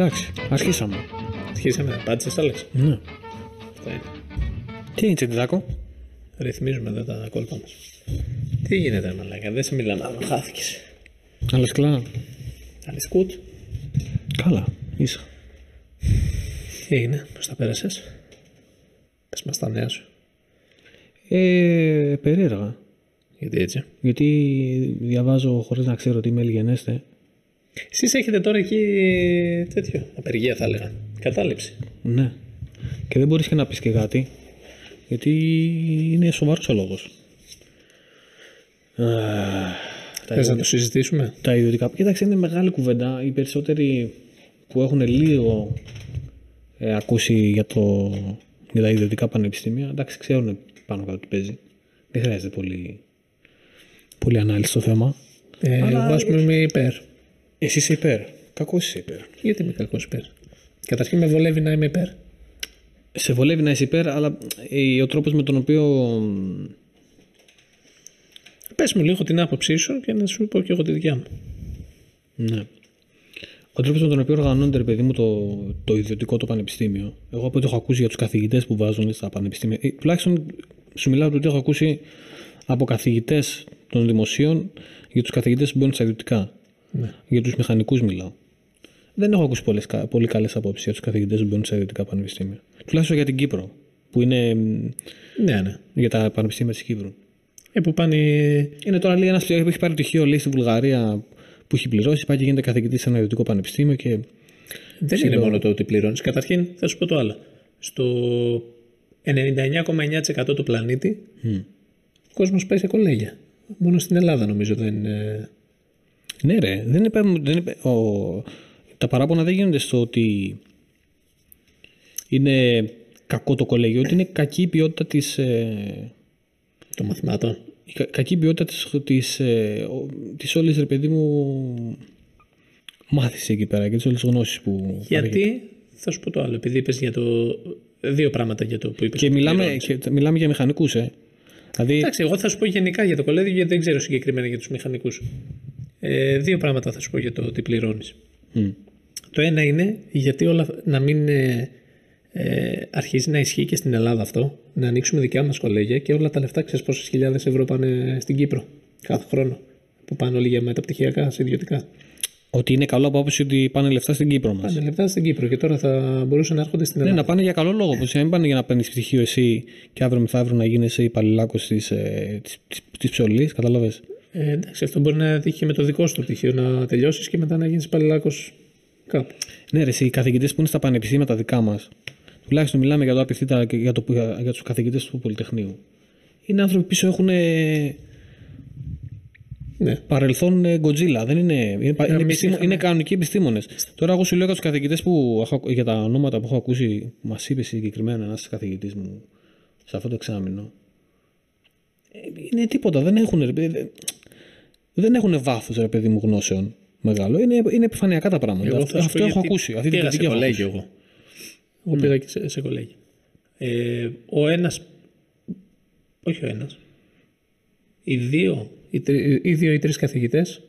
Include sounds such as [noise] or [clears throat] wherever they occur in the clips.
Εντάξει, αρχίσαμε. Αρχίσαμε, απάντησε άλλε. Ναι. Αυτό είναι. Τι είναι τσεντιδάκο. Ρυθμίζουμε εδώ τα κόλπα μας. Τι γίνεται, μαλάκα, δεν σε μιλάμε, αλλά χάθηκες. Αλλά σκλά. Άλλη σκουτ. Καλά, ίσα. Τι έγινε, πώ τα πέρασες; Πες μας τα νέα σου. Ε, περίεργα. Γιατί έτσι; Γιατί διαβάζω χωρίς να ξέρω τι email γενέστε. Εσείς έχετε τώρα εκεί τέτοιο. Απεργία θα έλεγα. Κατάληψη. Ναι. Και δεν μπορείς και να πεις και κάτι. Γιατί είναι σοβαρός ο λόγος. Α, τα, Θες να το συζητήσουμε; τα ιδιωτικά. Κοίταξε, είναι μεγάλη κουβέντα. Οι περισσότεροι που έχουν λίγο ε, ακούσει για, το, για τα ιδιωτικά πανεπιστήμια, εντάξει, ξέρουν πάνω κάτω τι παίζει. Δεν χρειάζεται πολύ, πολύ ανάλυση στο θέμα. Ε, Αλλά- Εγώ, α πούμε, είμαι υπέρ. Εσύ είσαι υπέρ. Κακός είσαι υπέρ. Γιατί είμαι κακός υπέρ; Καταρχήν με βολεύει να είμαι υπέρ. Σε βολεύει να είσαι υπέρ, αλλά ε, ο τρόπος με τον οποίο Πες μου λίγο την άποψή σου και να σου πω και εγώ τη δικιά μου. Ναι. Ο τρόπος με τον οποίο οργανώνεται, ρε παιδί μου, το, το ιδιωτικό το πανεπιστήμιο. Εγώ από ό,τι έχω ακούσει για τους καθηγητές που βάζουν στα πανεπιστήμια. ε, τουλάχιστον σου μιλάω από το τι έχω ακούσει από καθηγητές των δημοσίων για τους καθηγητές που μπαίνουν στα ιδιωτικά. Ναι. Για τους μηχανικούς μιλάω. Δεν έχω ακούσει πολλές, κα- πολύ καλές απόψεις για τους καθηγητές που μπαίνουν στα ιδιωτικά πανεπιστήμια. Τουλάχιστον για την Κύπρο, που είναι μ, Ναι, ναι. για τα πανεπιστήμια της Κύπρου. Ε, που πάνε. Είναι τώρα λέει ένας που έχει πάρει πτυχίο λέει στη Βουλγαρία που έχει πληρώσει, πάει και γίνεται καθηγητής σε ένα ιδιωτικό πανεπιστήμιο και. Δεν είναι μόνο το ότι πληρώνεις. Καταρχήν, θα σου πω το άλλο. Στο 99,9% του πλανήτη ο κόσμος πάει σε κολέγια. Μόνο στην Ελλάδα νομίζω δεν είναι. Ναι, ρε, δεν είπε, δεν είπε, ο, τα παράπονα δεν γίνονται στο ότι είναι κακό το κολέγιο, ότι είναι κακή η ποιότητα της, ε, των μαθημάτων. η κα- κακή ποιότητα της, της, ε, ο- της όλης, ρε παιδί μου, μάθησης εκεί πέρα και τις όλες τις γνώσεις που Γιατί, θα σου πω το άλλο, επειδή είπες για το. Δύο πράγματα για το που είπες. Και μιλάμε, και μιλάμε για μηχανικούς, ε. Δηλαδή, Εντάξει, εγώ θα σου πω γενικά για το κολέγιο γιατί δεν ξέρω συγκεκριμένα για τους μηχανικούς. Ε, δύο πράγματα θα σου πω για το τι πληρώνεις. μ, Το ένα είναι γιατί όλα να μην ε, ε, αρχίζει να ισχύει και στην Ελλάδα αυτό, να ανοίξουμε δικιά μας κολέγια και όλα τα λεφτά, ξέρεις πόσες χιλιάδες ευρώ πάνε στην Κύπρο κάθε χρόνο. Που πάνε όλοι για μεταπτυχιακά, σε ιδιωτικά. ότι είναι καλό από άποψη ότι πάνε λεφτά στην Κύπρο μας. Πάνε λεφτά στην Κύπρο και τώρα θα μπορούσαν να έρχονται στην Ναι, Ελλάδα. να πάνε για καλό λόγο. Που να μην πάνε για να παίρνεις πτυχίο εσύ και αύριο μεθαύριο να γίνεσαι υπαλληλάκος της ε, της, της, της ψωλής. Κατάλαβες; Ε, εντάξει, αυτό μπορεί να τύχει και με το δικό σου το πτυχίο να τελειώσεις και μετά να γίνεις παλιλάκος κάπου. Ναι, ρε, εσύ, οι καθηγητές που είναι στα πανεπιστήμια τα δικά μας, τουλάχιστον μιλάμε για το απευθύτα και για, το, για, για τους καθηγητές του Πολυτεχνείου. Είναι άνθρωποι που πίσω έχουν ε, Ναι. παρελθόν ε, Godzilla. Δεν είναι, είναι, πα- είναι, εμείς επιστήμο- είχαμε- είναι κανονικοί επιστήμονες. Τώρα, εγώ σου λέω για τους καθηγητές που έχω, για τα ονόματα που έχω ακούσει, μας είπε συγκεκριμένα ένας καθηγητής μου σε αυτό το εξάμεινο. Ε, Είναι τίποτα. Δεν έχουν, ρε, παιδί, δεν- δεν έχουν βάθος, ρε παιδί μου, γνώσεων μεγάλο. Είναι, είναι επιφανειακά τα πράγματα. Εγώ αυτό θα σου αυτό πω έχω γιατί ακούσει. Αυτή την πήγα σε κριτική έχω κολέγιο ακούσει. εγώ. Εγώ πήγα και σε, σε κολέγιο. Ε, ο ένας, όχι ο ένας, οι δύο, οι, τρι- οι δύο ή τρεις καθηγητές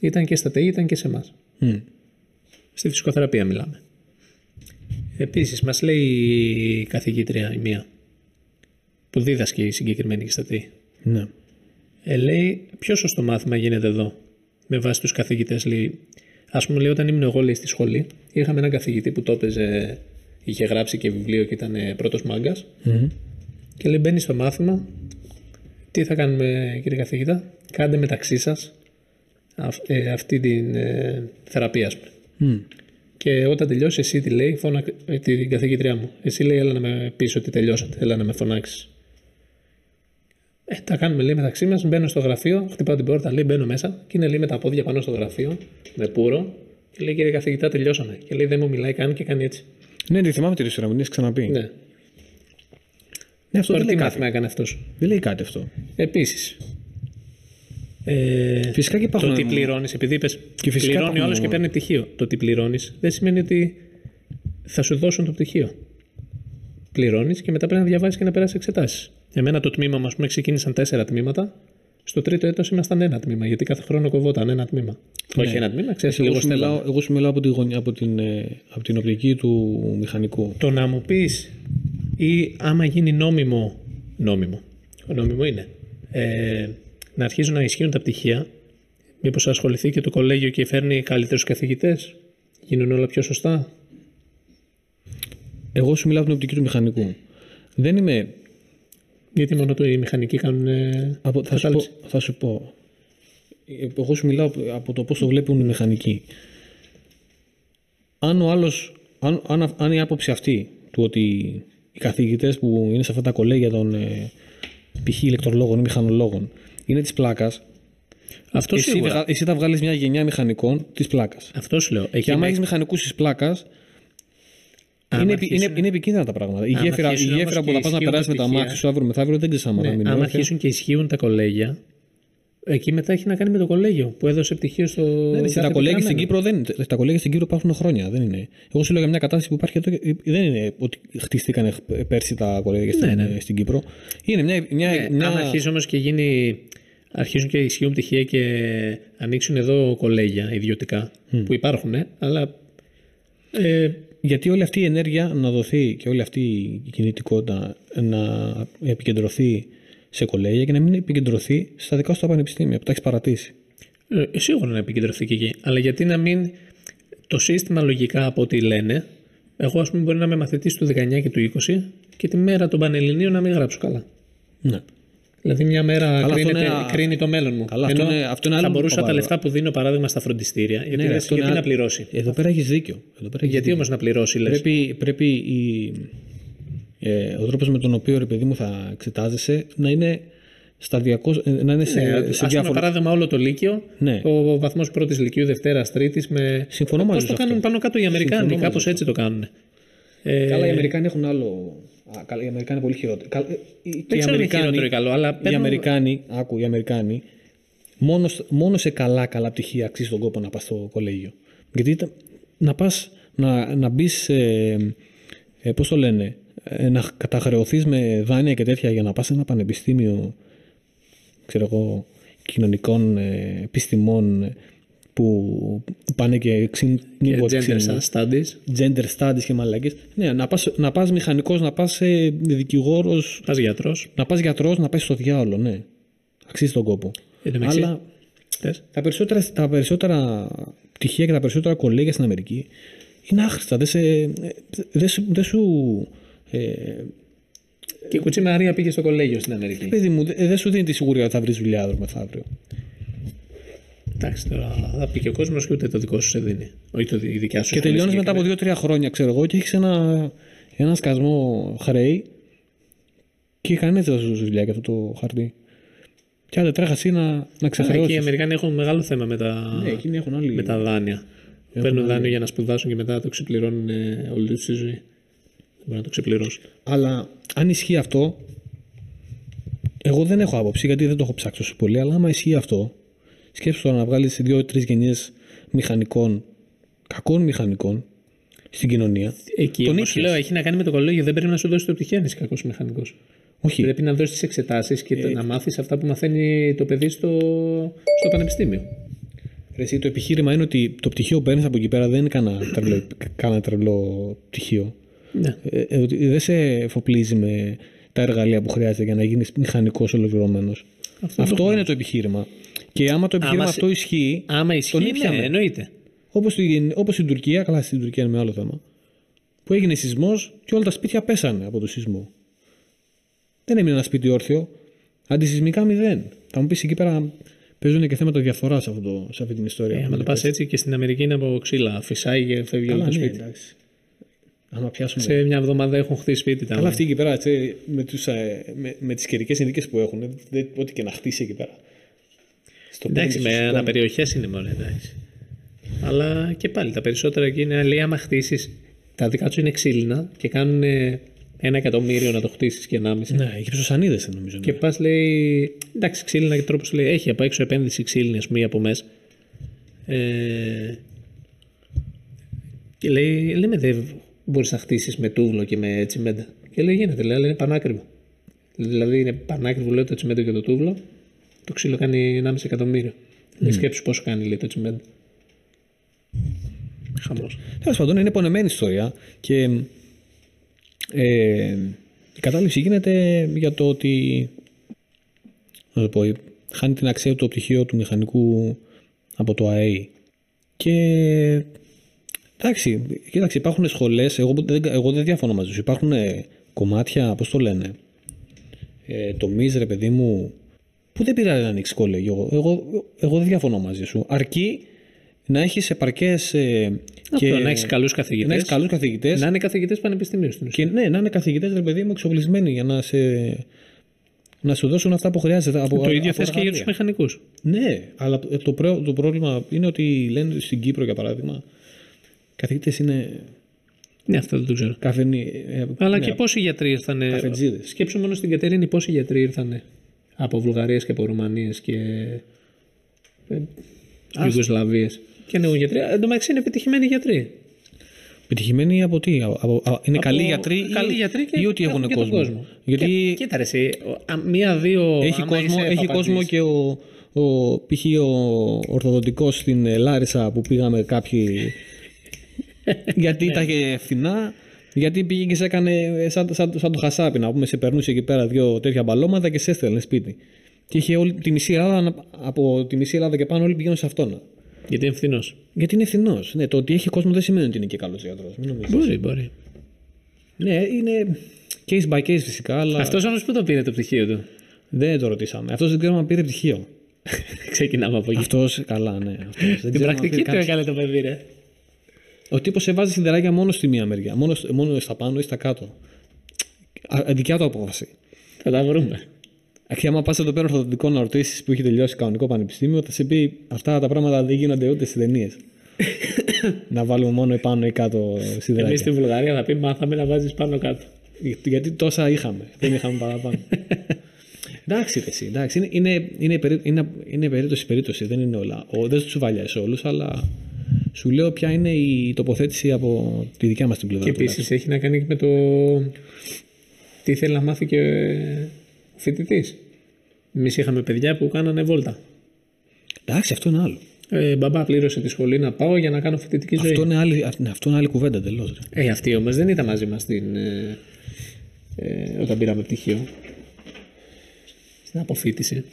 ήταν και στα ΤΕΙ, ήταν και σε εμάς. Μμ. Στη φυσικοθεραπεία μιλάμε. Επίσης, μας λέει η καθηγήτρια η μία, που δίδασκε η συγκεκριμένη και στα ΤΕΙ. Ναι. Ε, λέει, πιο σωστό μάθημα γίνεται εδώ; Με βάση τους καθηγητές, λέει. Α πούμε, λέει, όταν ήμουν εγώ λέει, στη σχολή, είχαμε έναν καθηγητή που το έπαιζε, είχε γράψει και βιβλίο και ήταν πρώτος μάγκας. Μμμ. Και λέει, μπαίνεις στο μάθημα, τι θα κάνουμε, κύριε καθηγητά, κάντε μεταξύ σας ε, αυτή την ε, θεραπεία, ας πούμε. Μμ. Και όταν τελειώσει, εσύ τη λέει, φώνα, ε, την καθηγήτριά μου. Εσύ λέει, έλα να με πεις ότι τελειώσατε, έλα να με φωνάξεις. Ε, τα κάνουμε λέει μεταξύ μας. Μπαίνω στο γραφείο, χτυπάω την πόρτα, λέει μπαίνω μέσα και είναι λέει με τα πόδια πάνω στο γραφείο, με πουρο. Και λέει κύριε καθηγητά, τελειώσαμε. Και λέει δεν μου μιλάει καν και κάνει έτσι. Ναι, τη θυμάμαι την ιστορία μου, την έχεις ξαναπεί. Ναι. Ναι, αυτό Τώρα δεν τι λέει, κάτι. μάθημα έκανε αυτός; δεν λέει κάτι αυτό. Επίσης. Ε, Φυσικά και υπάρχουν. το τι πληρώνεις, επειδή είπες Και φυσικά πληρώνει ο υπάρχουν- άλλο και παίρνει πτυχίο. Το τι πληρώνεις δεν σημαίνει ότι θα σου δώσουν το πτυχίο. Πληρώνεις και μετά πρέπει να διαβάσεις και να περάσεις εξετάσεις. Εμένα το τμήμα μας, πούμε, ξεκίνησαν τέσσερα τμήματα. Στο τρίτο έτος ήμασταν ένα τμήμα, γιατί κάθε χρόνο κοβόταν ένα τμήμα. Όχι ένα τμήμα, ξέρεις, Εγώ λίγο σου, στέλναμε. μιλάω, εγώ σου μιλάω από, τη γωνιά, από, την, ε, από την οπτική του μηχανικού. Το να μου πεις ή άμα γίνει νόμιμο. Νόμιμο. Νόμιμο είναι. Ε, να αρχίζουν να ισχύουν τα πτυχία. Μήπως ασχοληθεί και το κολέγιο και φέρνει καλύτερους καθηγητές. Γίνουν όλα πιο σωστά; Εγώ σου μιλάω από την οπτική του μηχανικού. Δεν είμαι. Γιατί μόνο το οι μηχανικοί κάνουν. ε, Από, θα, σου πω, κατάληψη; θα σου πω. Ε, Εγώ σου μιλάω από- από το πώς το βλέπουν οι μηχανικοί. Αν ο άλλος, αν, αν, αν η άποψη αυτή του ότι οι καθηγητές που είναι σε αυτά τα κολέγια των ε, π.χ. ηλεκτρολόγων ή μηχανολόγων είναι της πλάκας, Αυτό εσύ, σίγουρα. βγα- εσύ θα βγάλεις μια γενιά μηχανικών της πλάκας. Αυτό σου λέω. Εκεί Και άμα με- έχεις μηχανικούς της πλάκας, άμα είναι, επι- είναι, αρχίσουν- είναι επικίνδυνα τα πράγματα. Η άμα γέφυρα, η αρχίσουν όμως γέφυρα που και θα πας να ισχύουν περάσει με τα τα πτυχία- μάτια σου αύριο μεθαύριο δεν ξέρεις άμα θα Ναι, μείνει άμα όρθια. αρχίσουν και ισχύουν τα κολέγια, εκεί μετά έχει να κάνει με το κολέγιο που έδωσε πτυχίο στο. Δεν είναι, κάθε τα κολέγια στην πετραμένο. Κύπρο δεν είναι. Τα κολέγια στην Κύπρο υπάρχουν χρόνια. Δεν είναι. Εγώ σου λέω για μια κατάσταση που υπάρχει εδώ. και- Δεν είναι ότι χτίστηκαν πέρσι τα κολέγια στην, Ναι, ναι. στην Κύπρο. Είναι μια. μια, Ναι, μια... Άμα αρχίσει όμως και γίνει. Αρχίζουν και ισχύουν πτυχία και ανοίξουν εδώ κολέγια ιδιωτικά που υπάρχουν, ε, αλλά. Ε, Γιατί όλη αυτή η ενέργεια να δοθεί και όλη αυτή η κινητικότητα να επικεντρωθεί σε κολέγια και να μην επικεντρωθεί στα δικά σου τα πανεπιστήμια που τα έχεις παρατήσει. ε, σίγουρα να επικεντρωθεί και εκεί. Αλλά γιατί να μην. Το σύστημα λογικά από ό,τι λένε, εγώ ας πούμε μπορεί να είμαι μαθητής του 19 και του 20 και τη μέρα των Πανελληνίων να μην γράψω καλά. Ναι. Δηλαδή μια μέρα αυτό κρίνεται, είναι- κρίνει το μέλλον μου. Καλά, αυτό Ενώ είναι- αυτό είναι θα άλλο μπορούσα τα σοβαρό. λεφτά που δίνω παράδειγμα στα φροντιστήρια, γιατί, Ναι, λες, αυτό είναι γιατί να άλλο. πληρώσει. Εδώ πέρα έχεις δίκιο. Εδώ πέρα έχεις Γιατί όμως να πληρώσει, λες; Πρέπει, πρέπει η, ε, ο τρόπος με τον οποίο ρε παιδί μου θα εξετάζεσαι να είναι σταδιακός, ε, να είναι σε, Ναι, σε ας πούμε, διάφορα... παράδειγμα, όλο το Λύκειο, Ναι. ο βαθμός πρώτης Λυκειού, Δευτέρας, Τρίτης. Με... Συμφωνώ Πώς μαζί το σε κάνουν αυτό. πάνω κάτω οι Αμερικάνοι, Συμφωνώ μαζί κάπως σε έτσι το κάνουν. Ε, Καλά, οι Αμερικάνοι έχουν άλλο... Α, καλά, οι Αμερικάνοι είναι πολύ χειρότεροι. Καλά, ε, οι- και οι ξέρω αν είναι Αμερικάνοι- χειρότερο ή καλό, αλλά οι παίρνουν- Αμερικάνοι, άκου, οι Αμερικάνοι, μόνο, σ- μόνο σε καλά, καλά πτυχία αξίζει τον κόπο να πας στο κολέγιο. Γιατί ήταν- να πας, να, να μπεις, ε, ε, πώς το λένε, ε, να καταχρεωθείς με δάνεια και τέτοια για να πας σε ένα πανεπιστήμιο, ξέρω εγώ, κοινωνικών ε, επιστημών ε, που πάνε και ξύν, και what gender ξύνουν studies. gender studies και μαλακές. Ναι, να πας, να πας μηχανικός, να πας ε, δικηγόρος, Πας γιατρός. να πας γιατρός, να πας στο διάολο, ναι. Αξίζει τον κόπο. Εν τω μεταξύ- Αλλά τα περισσότερα, τα περισσότερα πτυχία και τα περισσότερα κολέγια στην Αμερική είναι άχρηστα. Δεν, σε, ε, δεν, σου- δεν σου... Ε, Και η Κουτσή Μαρία πήγε στο κολέγιο στην Αμερική. παιδί μου, δεν δεν σου δίνει τη σιγουριά ότι θα βρεις δουλειά αύριο μεθαύριο. Εντάξει, τώρα θα πει και ο κόσμος και ούτε το δικό σου σε δίνει. Όχι το, η δικιά σου. Και σχολή τελειώνεις μετά από συγκεκριμένα. 2-3 χρόνια, ξέρω εγώ, και έχεις ένα, ένα σκασμό χρέη και κανένα δεν θα σου δώσει δουλειά για αυτό το χαρτί. Και άντε τρέχας εσύ να, να Αλλά εκεί οι ξεχρεώσεις. Αμερικάνοι έχουν μεγάλο θέμα με τα, Ναι, εκείνοι έχουν άλλη. με τα δάνεια. Παίρνουν δάνειο για να σπουδάσουν και μετά το ξεπληρώνουν ε, όλη τους τη ζωή. Δεν μπορεί να το ξεπληρώσουν. Αλλά αν ισχύει αυτό, εγώ δεν έχω άποψη γιατί δεν το έχω ψάξει τόσο πολύ, αλλά άμα ισχύει αυτό, σκέψου τώρα να βγάλεις δύο-τρει γενιές μηχανικών, κακών μηχανικών στην κοινωνία. Εκεί Τον όμω ήπιες. λέω έχει να κάνει με το κολέγιο. Δεν πρέπει να σου δώσει το πτυχίο αν είσαι κακός μηχανικός. Όχι. Πρέπει να δώσεις τις εξετάσεις και Ε, να μάθεις αυτά που μαθαίνει το παιδί στο, στο πανεπιστήμιο. Ρε Εσύ, το επιχείρημα είναι ότι το πτυχίο που παίρνεις από εκεί πέρα δεν είναι κανένα τρελό, κανένα τρελό πτυχίο. Ναι. Ε, ε, ότι δεν σε εφοπλίζει με τα εργαλεία που χρειάζεται για να γίνεις μηχανικός ολοκληρωμένος. Αυτό Αυτό, το είναι το επιχείρημα. Και άμα το επιχείρημα σε- αυτό ισχύει, Άμα ισχύει, τον ναι, ήπιαμε. εννοείται. Όπως, στη- όπως στην Τουρκία, καλά στην Τουρκία είναι με άλλο θέμα, που έγινε σεισμός και όλα τα σπίτια πέσανε από το σεισμό. Δεν έμεινε ένα σπίτι όρθιο. Αντισυσμικά μηδέν. Θα μου πεις εκεί πέρα παίζουν και θέματα διαφθοράς σε, αυτό το- σε αυτή την ιστορία. Ε, άμα το πας έτσι και στην Αμερική είναι από ξύλα. Φυσάει και φεύγει όλο Καλά, το ναι, σπίτι. εντάξει. Άμα πιάσουμε. Σε μια εβδομάδα έχουν χτίσει σπίτι. τα Καλά, αυτοί εκεί πέρα έτσι, με, τους, ε, με, με τις καιρικές συνθήκες που έχουν, δεν, ό,τι και να χτίσει εκεί πέρα. Στο Εντάξει, πέντε, με στο αναπεριοχές είναι μόνο εντάξει. Αλλά και πάλι τα περισσότερα εκεί είναι λέει άμα χτίσεις. Τα δικά του είναι ξύλινα και κάνουν ε, ένα εκατομμύριο να το χτίσεις και ενάμιση. Ναι, έχει ψωσανίδες νομίζω. Και πας λέει. Εντάξει, ξύλινα και τρόπο λέει. Έχει από έξω επένδυση ξύλινη, ας πούμε, ή από μέσα. Ε, και λέει, λέμε δεν μπορείς να χτίσεις με τούβλο και με τσιμέντα. Και λέει γίνεται, λέει, αλλά είναι πανάκριβο. Δηλαδή είναι πανάκριβο, λέω το τσιμέντο και το τούβλο. Το ξύλο κάνει 1,5 εκατομμύριο. Mm. Σκέψου πόσο κάνει λέει το τσιμέντο. Χαμός. Τέλος πάντων, είναι πονεμένη ιστορία και ε, η κατάληψη γίνεται για το ότι να το πω, χάνει την αξία του το πτυχίο του μηχανικού από το ΑΕΗ. Και εντάξει, κοίταξε, υπάρχουν σχολές, εγώ, δεν- εγώ δεν διαφωνώ μαζί σου. Υπάρχουν ε, κομμάτια, πώς το λένε, ε, τομεί, ρε παιδί μου, που δεν πειράζει να ανοίξει κολέγιο. Εγώ, εγώ, εγώ δεν διαφωνώ μαζί σου. Αρκεί να έχεις επαρκές. Ε, και να έχεις καλούς να καθηγητέ. έχεις καλούς καθηγητές Να είναι καθηγητές πανεπιστημίου στην ουσία. και ναι, να είναι καθηγητές, ρε παιδί μου, εξοπλισμένοι για να σε. Να σου δώσουν αυτά που χρειάζεται. Από, Το ίδιο από θες και για τους εργαλεία. μηχανικούς. Ναι, αλλά το, το, πρό- το πρόβλημα είναι ότι λένε στην Κύπρο, για παράδειγμα, καθηγητές είναι Ναι, αυτό δεν το ξέρω. καφενοί. ε, Αλλά ναι, και πόσοι γιατροί ήρθαν. Καφετζίδες. Σκέψου μόνο στην Κατερίνη πόσοι γιατροί ήρθαν από Βουλγαρίες και από Ρουμανίες και. ε, Ιουγκοσλαβίες. Και νεογιατροί. Εν τω μεταξύ είναι επιτυχημένοι γιατροί. Πετυχημένοι από τι, από- από- είναι καλοί γιατροί, καλοί ή, γιατροί και ή ότι έχουν και τον κόσμο; Γιατί Και, κοίτα ρε, εσύ, ο- α, μία-δύο. έχει, άμα κόσμο, είσαι έχει παπατζής, κόσμο και ο, ο, π.χ. ο Ορθοδοτικός στην ε, Λάρισα που πήγαμε κάποιοι [laughs] γιατί τα είχε φθηνά, γιατί πήγες και σε έκανε ε, σαν, σαν, σαν το χασάπι να πούμε, σε περνούσε εκεί πέρα δύο τέτοια μπαλώματα και σε έστελνε σπίτι. Και είχε όλη τη μισή Ελλάδα, να- από τη μισή Ελλάδα και πάνω όλοι πηγαίνουν σε αυτόν. Γιατί είναι φθηνός. Γιατί είναι φθηνός. Ναι, το ότι έχει κόσμο δεν σημαίνει ότι είναι και καλός γιατρός. Μπορεί, μπορεί. Ναι, είναι case by case φυσικά, αλλά Αυτός όμως που το πήρε το πτυχίο του; δεν το ρωτήσαμε. Αυτός δεν ξέρουμε αν πήρε πτυχίο. [laughs] Ξεκινάμε από εκεί. Αυτός καλά, ναι. Αυτός. Δεν Την ξέρουμε αν πρακτική πήρε του κάτι. έκανε το παιδί, ρε. Ο τύπος σε βάζει σιδεράκια μόνο στη μία μεριά. Μόνο, μόνο στα πάνω ή στα κάτω. Α, δικιά του απόφαση. Θα τα βρούμε. Και άμα πας εδώ πέρα ορθοδοτικό να ρωτήσεις που έχει τελειώσει κανονικό πανεπιστήμιο, θα σε πει αυτά τα πράγματα δεν γίνονται ούτε στις ταινίες. [laughs] να βάλουμε μόνο επάνω ή κάτω Εμείς σιδεράκια. στη Βουλγαρία θα πει μάθαμε να βάζεις πάνω κάτω. Γιατί, γιατί τόσα είχαμε. Δεν είχαμε παραπάνω. [laughs] εντάξει, ρε, εσύ, εντάξει. Είναι, είναι, είναι, περί- είναι, είναι περίπτωση περίπτωση. Δεν είναι όλα. Ο, δεν του βαλιάζει όλους, αλλά σου λέω ποια είναι η τοποθέτηση από τη δικιά μας την πλευρά. Και τουλάχιστον. επίση έχει να κάνει και με το τι θέλει να μάθει και ο φοιτητής. Εμείς είχαμε παιδιά που κάνανε βόλτα. Εντάξει, αυτό είναι άλλο. Ε, μπαμπά πλήρωσε τη σχολή να πάω για να κάνω φοιτητική ζωή. Αυτό είναι άλλη, α- ναι, αυτό είναι άλλη κουβέντα εντελώς. Ε, αυτοί όμως δεν ήταν μαζί μας ε, ε, όταν πήραμε πτυχίο. Στην αποφύτιση.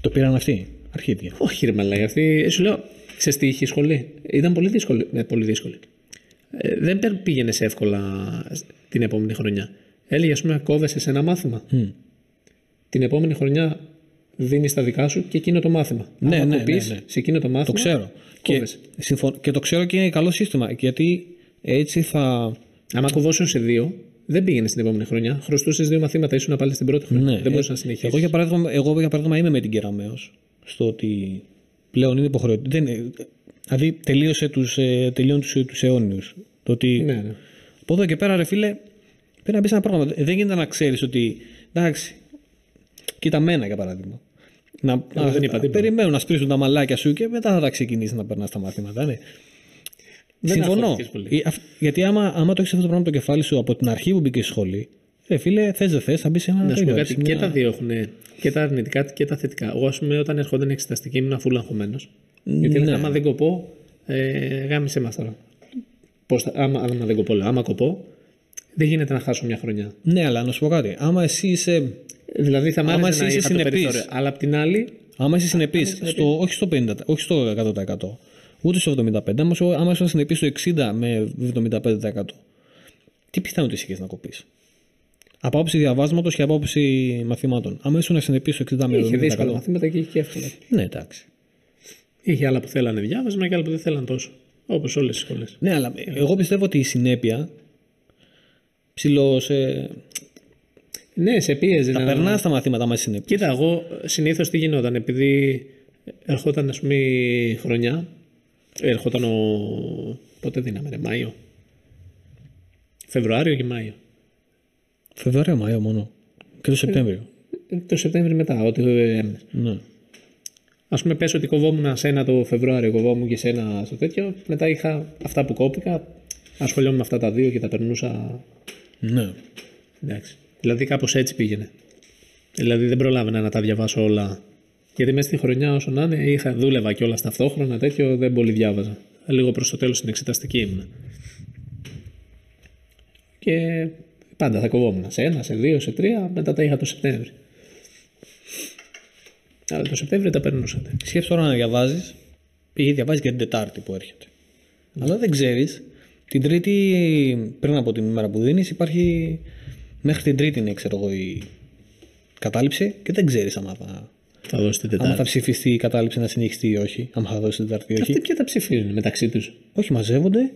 Το πήραν αυτοί. Αρχίδια. Όχι, ρε μαλάκα. Αυτή, ε, σου λέω, σε τι είχε σχολή; Ήταν πολύ δύσκολη. Ε, πολύ δύσκολη. Ε, δεν πήγαινες εύκολα την επόμενη χρονιά. Έλεγε, ας πούμε, κόβεσαι σε ένα μάθημα. Την επόμενη χρονιά δίνεις τα δικά σου και εκείνο το μάθημα. Ναι, Άμα ναι, κοπείς ναι, ναι. σε εκείνο το μάθημα. Το ξέρω. Και, Κόβεσαι. συμφων- και το ξέρω και είναι καλό σύστημα. Γιατί έτσι θα. Άμα κουβώσουν σε δύο, δεν πήγαινες στην επόμενη χρονιά. Χρωστούσες δύο μαθήματα, ήσουν πάλι στην πρώτη χρονιά. Ναι, δεν μπορούσες να συνεχίσεις. Εγώ για, παράδειγμα, εγώ για παράδειγμα είμαι με την Κεραμαίο στο ότι πλέον είναι υποχρεωτικό. Δεν, είναι- δηλαδή τελείωσε τους, ε, τελειώνει τους, τους αιώνιους. Το ότι Ναι, ναι. από εδώ και πέρα ρε φίλε πρέπει να μπει ένα πρόγραμμα. Δεν γίνεται να ξέρεις ότι εντάξει, κοίτα μένα για παράδειγμα. Να, να, δεν είπα τίποτα. περιμένουν να σπρίσουν τα μαλάκια σου και μετά θα τα ξεκινήσεις να περνάς τα μαθήματα. Ναι. Δεν Συμφωνώ. αγχώθηκες πολύ. Ε, αυ- Γιατί άμα, άμα το έχεις αυτό το πράγμα το κεφάλι σου από την αρχή που μπήκες στη σχολή, ρε φίλε, θες δεν θες, θα μπεις σε ένα Να σου πω τέτοιο, κάτι, σε και μια- τα δύο έχουν και τα αρνητικά και τα θετικά. Εγώ, ας πούμε, όταν ερχόταν η εξεταστική ήμουν αφού αγχωμένο. Γιατί έλεγα, άμα δεν κοπώ, ε, γάμισε μας τώρα. Πώς θα, άμα, άμα δεν κοπώ, λέω, άμα κοπώ, δεν γίνεται να χάσω μια χρονιά. Ναι, αλλά να σου πω κάτι. Άμα εσύ είσαι, Δηλαδή θα μ' Άμα άρεσε εσύ να είσαι είχα το συνεπής. περιθώριο. Αλλά απ' την άλλη, άμα είσαι συνεπής, στο, όχι, στο 50, όχι στο 100%, ούτε στο 75%, άμα, σου- άμα είσαι συνεπής στο 60 με 75%, τι πιθανότητες είχες να κοπείς; Από άποψη διαβάσματος και από άποψη μαθημάτων. Άμα ήσουν συνεπής στο 60 με 75%. είχε δύσκολα μαθήματα και είχε και εύκολα. Ναι, εντάξει. Είχε άλλα που θέλανε διάβασμα και άλλα που δεν θέλανε τόσο. Όπως όλες τις σχολές. Ναι, αλλά εγώ πιστεύω ότι η συνέπεια ψηλό σε... Ναι, σε πίεζε. Τα να- περνάς τα μαθήματα μα συνέπεια. Κοίτα, εγώ συνήθως τι γινόταν, επειδή ερχόταν, ας πούμε, η χρονιά, ερχόταν ο. Πότε δίναμε, ρε, Μάιο. Φεβρουάριο και Μάιο. Φεβρουάριο, Μάιο μόνο. Και το Σεπτέμβριο. Ε, Το Σεπτέμβριο μετά, ό,τι έμεινε. Ναι. Α πούμε, πες ότι κοβόμουν σε ένα το Φεβρουάριο, κοβόμουν και σε ένα στο τέτοιο. Μετά είχα αυτά που κόπηκα, ασχολιόμουν με αυτά τα δύο και τα περνούσα. ναι. Εντάξει. Δηλαδή, κάπως έτσι πήγαινε. Δηλαδή, δεν προλάβαινα να τα διαβάσω όλα Γιατί μέσα στη χρονιά, όσο να είναι, είχα, δούλευα κιόλα ταυτόχρονα, τέτοιο δεν πολύ διάβαζα. Λίγο προς το τέλος στην εξεταστική ήμουν. Και πάντα θα κοβόμουν σε ένα, σε δύο, σε τρία, μετά τα είχα το Σεπτέμβρη. Αλλά το Σεπτέμβρη τα περνούσατε. Σκέψου τώρα να διαβάζεις, πήγε διαβάζει και την Τετάρτη που έρχεται. Αλλά δεν ξέρεις, την Τρίτη, πριν από την ημέρα που δίνεις, υπάρχει. Μέχρι την Τρίτη είναι, ξέρω εγώ, η κατάληψη και δεν ξέρεις άμα θα, Θα δώσει την άμα Τετάρτη. θα ψηφιστεί η κατάληψη να συνεχιστεί ή όχι. Άμα θα δώσει την Τετάρτη ή όχι. Αυτοί ποια τα ψηφίζουν μεταξύ τους; Όχι, μαζεύονται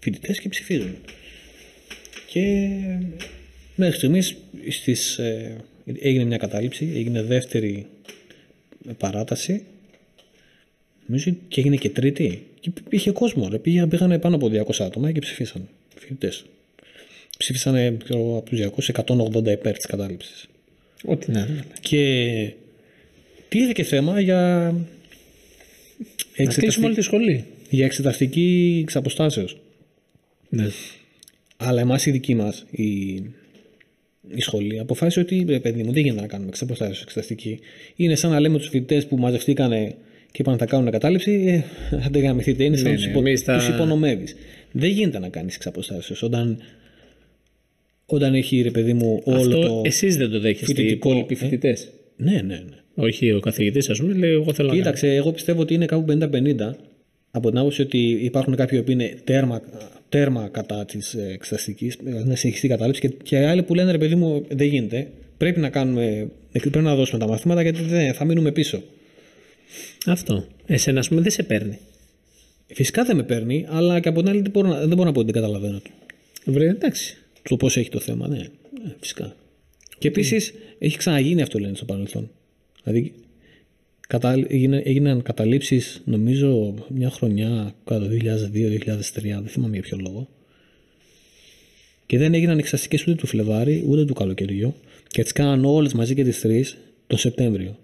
φοιτητές και ψηφίζουν. Και μέχρι στιγμής στις, ε, έγινε μια κατάληψη, έγινε δεύτερη παράταση. Νομίζω και έγινε και τρίτη. Και είχε κόσμο. Ρε. Πήγαν, πήγανε πάνω από 200 άτομα και ψηφίσαν. Φοιτητές. Ψήφισαν από τους 200 180 υπέρ της κατάληψης. Ό,τι να είναι. Και τίθηκε θέμα για, Να κλείσουμε όλη εξεταστική, τη σχολή. για εξεταστική εξ αποστάσεως. Ναι. Αλλά εμάς η δική μας, η, η σχολή, αποφάσισε ότι ρε παιδί μου δεν γίνεται να κάνουμε εξαποστάσεω εξεταστική. Είναι σαν να λέμε τους φοιτητές που μαζευτήκανε και είπαν θα κάνουν κατάληψη, ε, θα το γαμηθείτε. Είναι σαν Ναι, να τους ναι, υπο, εμείς θα- τους υπονομεύεις. Δεν γίνεται να κάνεις εξαποστάσεω όταν, όταν έχει ρε παιδί μου όλο Αυτό το. εσείς δεν το δέχεστε οι φοιτητικό, υπόλοιποι ε; φοιτητές; Ναι, ναι, ναι. Όχι ο καθηγητής, ας πούμε, λέει: Εγώ θέλω να κάνω. Κοίταξε, εγώ πιστεύω ότι είναι κάπου 50-50 από την άποψη ότι υπάρχουν κάποιοι που είναι τέρμα, τέρμα κατά της εξεταστικής, να συνεχιστεί η κατάληψη και, και άλλοι που λένε ρε παιδί μου δεν γίνεται. Πρέπει να, κάνουμε, πρέπει να δώσουμε τα μαθήματα γιατί δεν, θα μείνουμε πίσω. Αυτό. Εσένα, ας πούμε, δεν σε παίρνει. Φυσικά δεν με παίρνει, αλλά και από την άλλη δεν μπορώ, να- δεν μπορώ να πω ότι δεν καταλαβαίνω το, Βρε, εντάξει. το πώς έχει το θέμα. Ναι, ναι φυσικά. Και επίσης έχει ξαναγίνει αυτό λένε στο παρελθόν. Δηλαδή κατα, έγινε, έγιναν καταλήψεις νομίζω μια χρονιά κάτω το 2002-2003, δεν θυμάμαι για ποιο λόγο. Και δεν έγιναν εξαστικές ούτε του Φλεβάρι ούτε του καλοκαιριού. Και τις κάναν όλες μαζί και τις τρεις τον Σεπτέμβριο.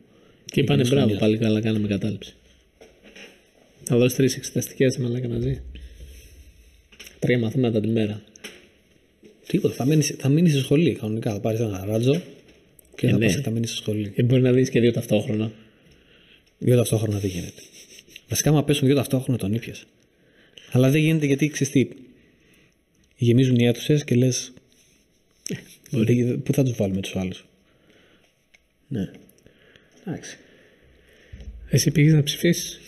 Και είπανε Εκείνες μπράβο, χρονιές. πάλι καλά, κάναμε κατάληψη. Θα δώσεις τρεις εξεταστικέ μαλάκα μαζί. Τρία μαθήματα τη μέρα. Τίποτα. Θα μείνεις θα μείνεις στη σχολή κανονικά. Θα πάρεις ένα ράτζο και Ε, θα, ναι. πας, θα μείνεις στη σχολή. Και μπορεί να δεις και δύο ταυτόχρονα. Δύο ταυτόχρονα δεν γίνεται. Βασικά, άμα πέσουν δύο ταυτόχρονα, τον ήπια. Αλλά δεν γίνεται γιατί ξέρεις τι. Γεμίζουν οι αίθουσες και λες. Πού θα τους βάλουμε τους άλλους; Ναι. Εντάξει. Εσύ πήγες να ψηφίσεις;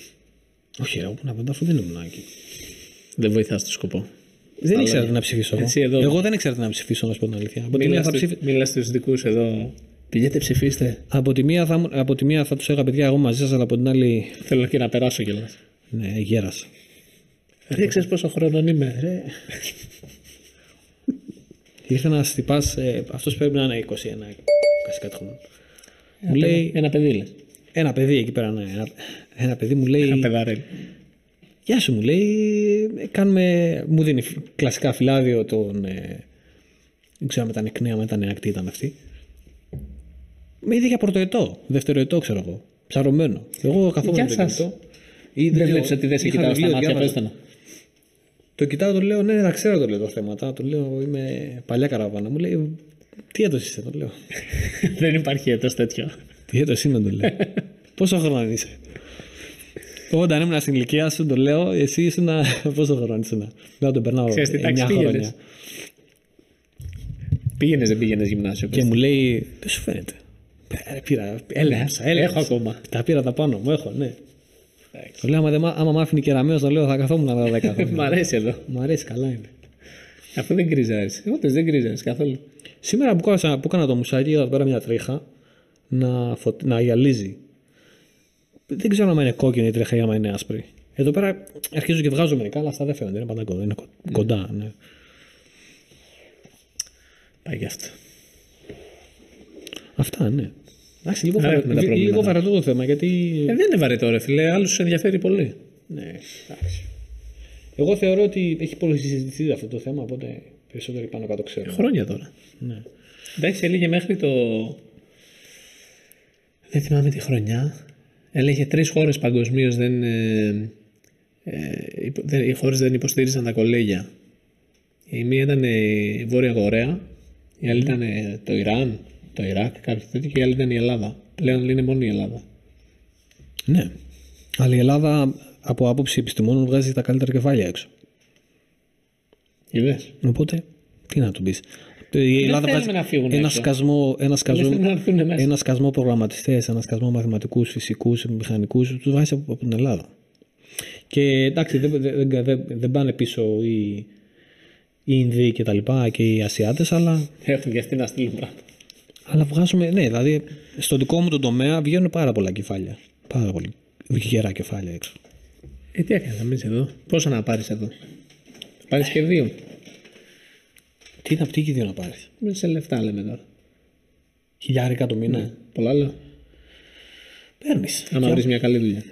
Όχι, ρε, όπου να παντά, αφού δεν ήμουν εκεί. Δεν βοηθάς το σκοπό. Δεν ήξερα τι να ψηφίσω. Εγώ. Έτσι, εδώ. εγώ δεν ήξερα τι να ψηφίσω, να σου πω την αλήθεια. Από τη μία Μιλά θα, ψηφι... στους δικούς εδώ. Πηγαίνετε, ψηφίστε. από τη μία θα, μου- από τη μία θα τους έλεγα παιδιά εγώ μαζί σας, αλλά από την άλλη. Θέλω και να περάσω κιόλας. Ναι, γέρασα. Δεν ξέρεις πόσο χρόνο είμαι. [laughs] Ήρθε να τυπάς. Ε, Αυτός πρέπει να είναι 21, 20 κάτι χρόνο. Μου λέει. Ένα παιδί λες. Ένα παιδί εκεί πέρα, ναι. Ένα, ένα παιδί μου λέει. Ένα παιδαρέλ. Γεια σου, μου λέει. ε, Κάνουμε. Μου δίνει φ- κλασικά φυλάδιο τον. Ε, δεν ξέρω αν ήταν εκνέα, αν ήταν ενακτή ήταν αυτή. Με είδε για πρωτοετό, δευτεροετό, ξέρω εγώ. Ψαρωμένο. Εγώ καθόμουν Γεια με το σας. κινητό. Δεν βλέπεις ότι δεν σε Είχα κοιτάω στα βιβλίο, μάτια, διάβαζα. πες το να. Το κοιτάω, το λέω, ναι, ναι, τα ξέρω το λέω το θέματα. Το λέω, είμαι παλιά καραβάνα. Μου λέει, τι έτος είσαι, το λέω. [laughs] Δεν υπάρχει έτος τέτοιο. Τι έτος είναι, το λέω. [laughs] Πόσο χρόνο είσαι. Όταν ήμουν στην ηλικία σου, το λέω, εσύ ήσουν. [laughs] Πόσο χρόνο ήσουν. Να τον περνάω. Ξέρεις τι τάξη 9 πήγαινες. χρόνια. Πήγαινες, δεν πήγαινες γυμνάσιο. Και μου λέει, τι σου φαίνεται. Ε, ρε, Πήρα, έλεγξα, Ναι, έλεγξα. έχω ακόμα. Τα πήρα τα πάνω μου, έχω, ναι. Εντάξει. Το λέω, άμα, δεν μ' άμα μ' άφηνε κεραμέως, το λέω, θα καθόμουν τα 10 Μ' χρόνια. αρέσει εδώ. Μ' αρέσει, καλά είναι. Αφού δεν γκριζάρεις. Όντως δεν γκριζάρεις καθόλου. Σήμερα που έκανα, που έκανα το μουσάκι, εδώ πέρα μια τρίχα να, φω... να γυαλίζει. Δεν ξέρω αν είναι κόκκινη η τρίχα ή άμα είναι άσπρη. Εδώ πέρα αρχίζω και βγάζω μερικά, αλλά αυτά δεν φαίνονται. Είναι πάντα κοντά. Είναι κο- κοντά ναι. Πάει γι' αυτό. Αυτά, ναι. Εντάξει, λίγο, Άρα βαρε... έχουμε τα βι- λίγο προβλήματα. βαρετό το θέμα γιατί. Ε, δεν είναι βαρετό, ρε φιλέ. Άλλους τους ενδιαφέρει πολύ. Ναι, εντάξει. Εγώ θεωρώ ότι έχει πολύ συζητηθεί αυτό το θέμα, οπότε περισσότεροι πάνω κάτω ξέρω. Χρόνια τώρα. Ναι. Εντάξει, έλεγε μέχρι το. Δεν θυμάμαι τη χρονιά. Έλεγε τρεις χώρες παγκοσμίως δεν. Ε, ε, υπο- δεν- οι χώρες δεν υποστήριζαν τα κολέγια. Η μία ήταν η Βόρεια Κορέα, η άλλη ήταν ε, το Ιράν, το Ιράκ, κάτι τέτοιο, και η άλλη ήταν η Ελλάδα. Πλέον είναι μόνο η Ελλάδα. Ναι. Αλλά η Ελλάδα από άποψη επιστημόνων βγάζει τα καλύτερα κεφάλια έξω. Είδες; Οπότε, τι να του πεις. Η Ελλάδα θέλουμε βγάζει να φύγουν ένα έξω. σκασμό, ένα σκασμό, θέλουν να έρθουν μέσα. ένα σκασμό προγραμματιστές, ένα σκασμό μαθηματικούς, φυσικούς, μηχανικούς, τους βάζει από, από την Ελλάδα. Και εντάξει, δεν, δεν, δεν, δεν πάνε πίσω οι, οι Ινδοί και τα λοιπά και οι Ασιάτες, αλλά, Έχουν και αυτοί να στείλουν πράγματα. Αλλά βγάζουμε, ναι, δηλαδή στο δικό μου τον τομέα βγαίνουν πάρα πολλά κεφάλια. Πάρα πολύ γερά κεφάλια έξω. Ε, τι έκανες να μείνεις εδώ. Πόσα να πάρεις εδώ; Θα πάρεις και δύο. Τι να τι και δύο να πάρεις; Με σε λεφτά λέμε τώρα. Χιλιάρικα το μήνα. Πολλά λέω. Παίρνεις. Άμα βρεις μια καλή δουλειά.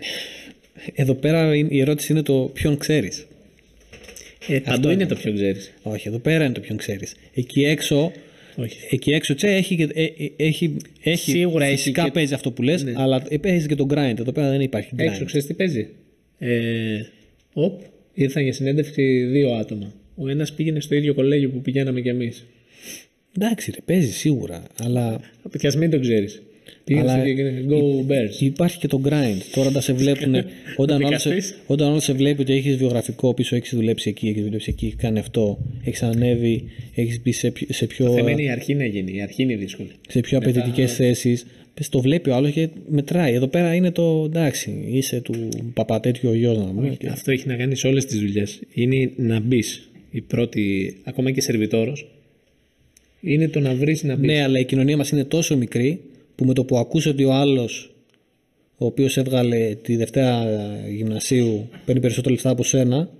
Εδώ πέρα η ερώτηση είναι το ποιον ξέρεις. Ε, παντού είναι το πιο ξέρεις. Όχι, εδώ πέρα είναι το ποιον ξέρεις. Εκεί έξω, Όχι. εκεί έξω τσε, έχει, και- ε, ε, έχει, έχει, Σίγουρα έχει φυσικά και- Ναι. παίζει αυτό που λες, αλλά ε, παίζει και τον grind. Εδώ πέρα δεν υπάρχει grind. Έξω ξέρεις τι παίζει; Ε, οπ, ήρθαν για συνέντευξη δύο άτομα. Ο ένας πήγαινε στο ίδιο κολέγιο που πηγαίναμε κι εμείς. Εντάξει, ρε, παίζει σίγουρα, αλλά Και ας μην το ξέρεις. Πήγαινε Αλλά στο ίδιο Go Bears. υπάρχει και το grind. Τώρα [laughs] όταν σε βλέπουν, όταν, όλος σε, δικαστής. όταν όλος σε βλέπει ότι έχεις βιογραφικό πίσω, έχεις δουλέψει εκεί, έχεις δουλέψει εκεί, έχει κάνει αυτό, έχεις ανέβει, έχεις μπει σε, πιο- σε πιο, θέμα είναι η αρχή να γίνει. Η αρχή είναι δύσκολη. σε πιο απαιτητικές θέσεις. Το βλέπει ο άλλος και μετράει. Εδώ πέρα είναι το εντάξει, είσαι του παπατέτοιου ο γιος να πούμε. και- Αυτό έχει να κάνει σε όλες τις δουλειές. Είναι να μπεις. Η πρώτη, ακόμα και σερβιτόρος, είναι το να βρεις να μπεις. Ναι, αλλά η κοινωνία μας είναι τόσο μικρή που με το που ακούσε ότι ο άλλος, ο οποίος έβγαλε τη Δευτέρα γυμνασίου, παίρνει περισσότερα λεφτά από σένα,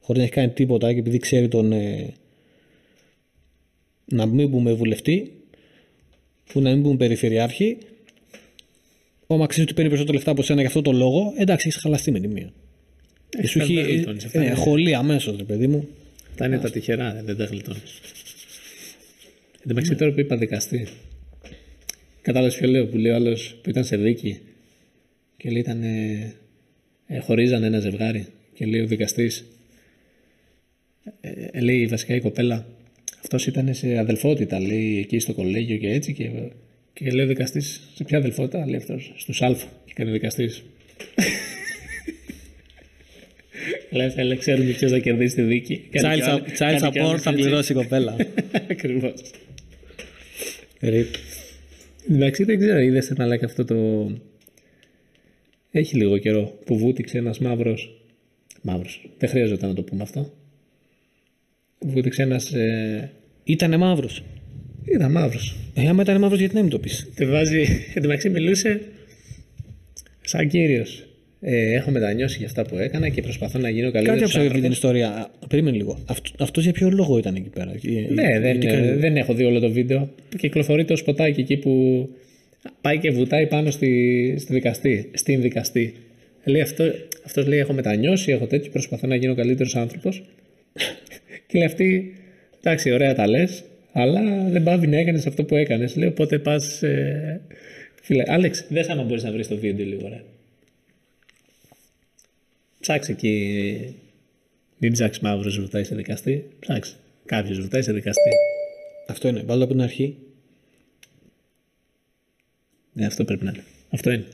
χωρίς να έχει κάνει τίποτα και επειδή ξέρει τον. Ε, να μην πούμε βουλευτή, που να μην πούμε περιφερειάρχη, άμα ξέρει ότι παίρνει περισσότερα λεφτά από σένα για αυτό το λόγο, εντάξει, έχεις χαλαστεί με τη μία. Και σου αυτά δεν τα έχει. γλιτώνεις, αυτά Ε, είναι- χολή αμέσως, ρε παιδί μου. Αυτά είναι τα τυχερά, ρε, δεν τα γλιτώνεις. Εν τω μεταξύ τώρα που είπα δικαστή, κατάλαβες ποιο λέω, που λέει ο άλλος που ήταν σε δίκη και λέει ήταν, ε, ε, χωρίζανε ένα ζευγάρι και λέει ο δικαστής, ε, ε, λέει βασικά η κοπέλα, αυτός ήταν σε αδελφότητα, λέει εκεί στο κολέγιο και έτσι και, και λέει ο δικαστής, σε ποια αδελφότητα, λέει αυτός, στους Α και κάνει ο δικαστής. [laughs] Λέει, θέλει, ξέρουμε ποιος θα κερδίσει τη δίκη. Κάνει Child, κι άλλο- child κάνει κι support άλλος θα έτσι. πληρώσει η κοπέλα. [laughs] Ακριβώς. Ρίπ. Εντάξει, δεν ξέρω, είδες ένα like αυτό το. Έχει λίγο καιρό που βούτυξε ένας μαύρο. Μαύρος. Δεν χρειαζόταν να το πούμε αυτό. Βούτυξε ένας. Ε... Ήτανε μαύρος. Ήταν μαύρος. Ε, άμα ήταν μαύρος, γιατί να μην το πεις; Τε βάζει. Εν τω μεταξύ μιλούσε σαν κύριος. Ε, έχω μετανιώσει για αυτά που έκανα και προσπαθώ να γίνω καλύτερος. Κάτι άκουσα για την ιστορία. Α, Περίμενε λίγο. Αυτό για ποιο λόγο ήταν εκεί πέρα; Ε, Ναι, δεν, γιατί κάνει- δεν έχω δει όλο το βίντεο. Κυκλοφορεί το σποτάκι εκεί που πάει και βουτάει πάνω στη, στη δικαστή, στην δικαστή. Λέει αυτό, αυτός λέει έχω μετανιώσει, έχω τέτοιο, προσπαθώ να γίνω καλύτερος άνθρωπος. [laughs] και λέει αυτή, εντάξει ωραία τα λες, αλλά δεν πάβει να έκανες αυτό που έκανες. Λέει οπότε πας... Ε... Φίλε, Άλεξ, δες άμα μπορείς να βρεις το βίντεο λίγο, ρε. Ψάξε εκεί. Μην ψάξεις μαύρος βουτάει σε δικαστή. Ψάξε. Κάποιος βουτάει σε δικαστή. Αυτό είναι. Βάλω από την αρχή. Ναι, αυτό πρέπει να είναι. Αυτό είναι.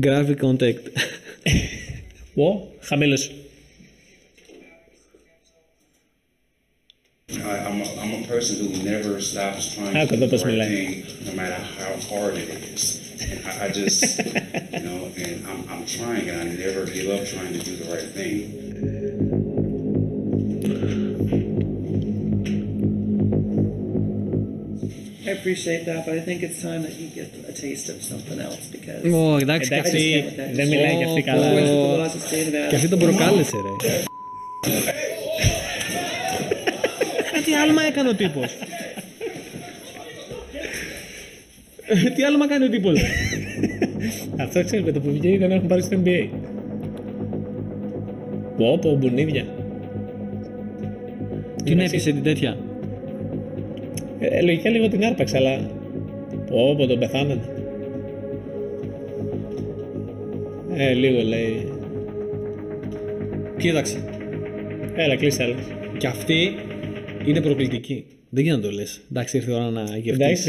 Graphic contact. Ω, χαμήλωσε. I, I'm, a, I'm a person who never stops trying Ah, to do cuando the pues me right la- thing, no matter how hard it is. And I, I just, you know, and I'm, I'm trying, and I never give up trying to do the right thing. I appreciate that, but I think it's time that you get a taste of something else because Ω, εντάξει, και Εντάξει, αυτή. δεν μιλάει και αυτή Ω, καλά. according to ω, the laws of state of Και αυτή τον προκάλεσε, ρε. Ε, τι άλμα έκανε ο τύπος. Ε, [laughs] τι άλμα κάνει ο τύπος; [laughs] Αυτό ξέρεις με το που βγαίνει δεν έχουν πάρει στο NBA. Πω, πω, μπουνίδια. Την έπεισε την τέτοια; Ε, λογικά λίγο την άρπαξε, αλλά. Πω, πω, τον πεθάνανε. Ε, λίγο λέει. Κοίταξε. Έλα, κλείσε άλλο. Και αυτή είναι προκλητική. Δεν γίνεται να το λες. Εντάξει, ήρθε η ώρα να Εντάξει, γευτείς.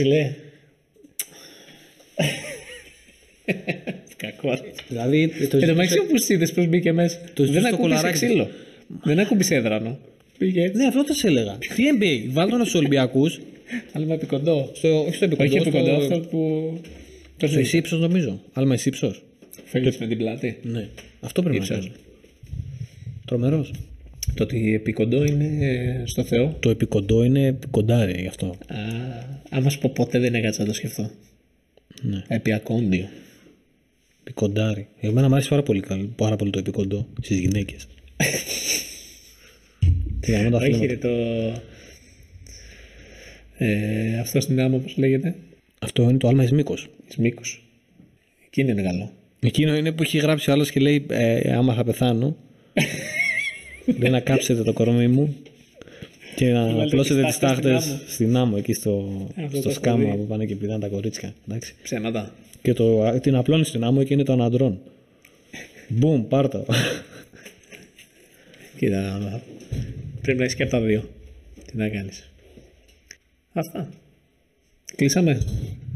[laughs] λέει. Δηλαδή, το Εν τω ζητούσε- μεταξύ, όπω είδε πώ μπήκε μέσα. Το ζητούσε Δεν το ακούμπησε κολαράκι. ξύλο. Δεν ακούμπησε έδρανο. Πήγε έτσι. Ναι, αυτό θα σε έλεγα. Τι NBA, βάλτε τον στους Ολυμπιακούς, Άλμα επικοντό. στο, όχι στο επικοντό, Όχι επικοντό, στο, αυτό που. Το στο υσύψος νομίζω. Άλμα υσύψος. Φεύγει με την πλάτη. Ναι, αυτό πρέπει Ύψος. να κάνει. Τρομερός. Το ότι επικοντό είναι στο Θεό. Το επικοντό είναι κοντάρι γι' αυτό. Α, άμα σου πω ποτέ δεν έκατσα να το σκεφτώ. Ναι. Επιακόντιο. Επικοντάρι. Εμένα μου αρέσει πάρα πολύ, καλ- πάρα πολύ το επικοντό στις γυναίκες. [laughs] Τι γαμώ τα Όχι, θέματα. ρε, το. Ε, αυτό στην άμμο, πώς λέγεται; Αυτό είναι το άλμα εις μήκος. Μήκος. Εκείνη είναι καλό. Εκείνο είναι που έχει γράψει ο άλλος και λέει ε, άμα θα πεθάνω [laughs] λέει να κάψετε το κορμί μου και να βάλετε απλώσετε τις τις τάχτες τάχτες στην άμμο. στην άμμο εκεί στο, Αυτό στο το σκάμα έχω δει. που πάνε και πηδάνε τα κορίτσια. Εντάξει. Ψέματα. Και το, την απλώνεις στην άμμο και είναι των αντρών. Μπουμ, πάρτα. [laughs] Κοίτα, πρέπει να έχεις και από τα δύο. Τι να κάνεις. Αυτά. Κλείσαμε.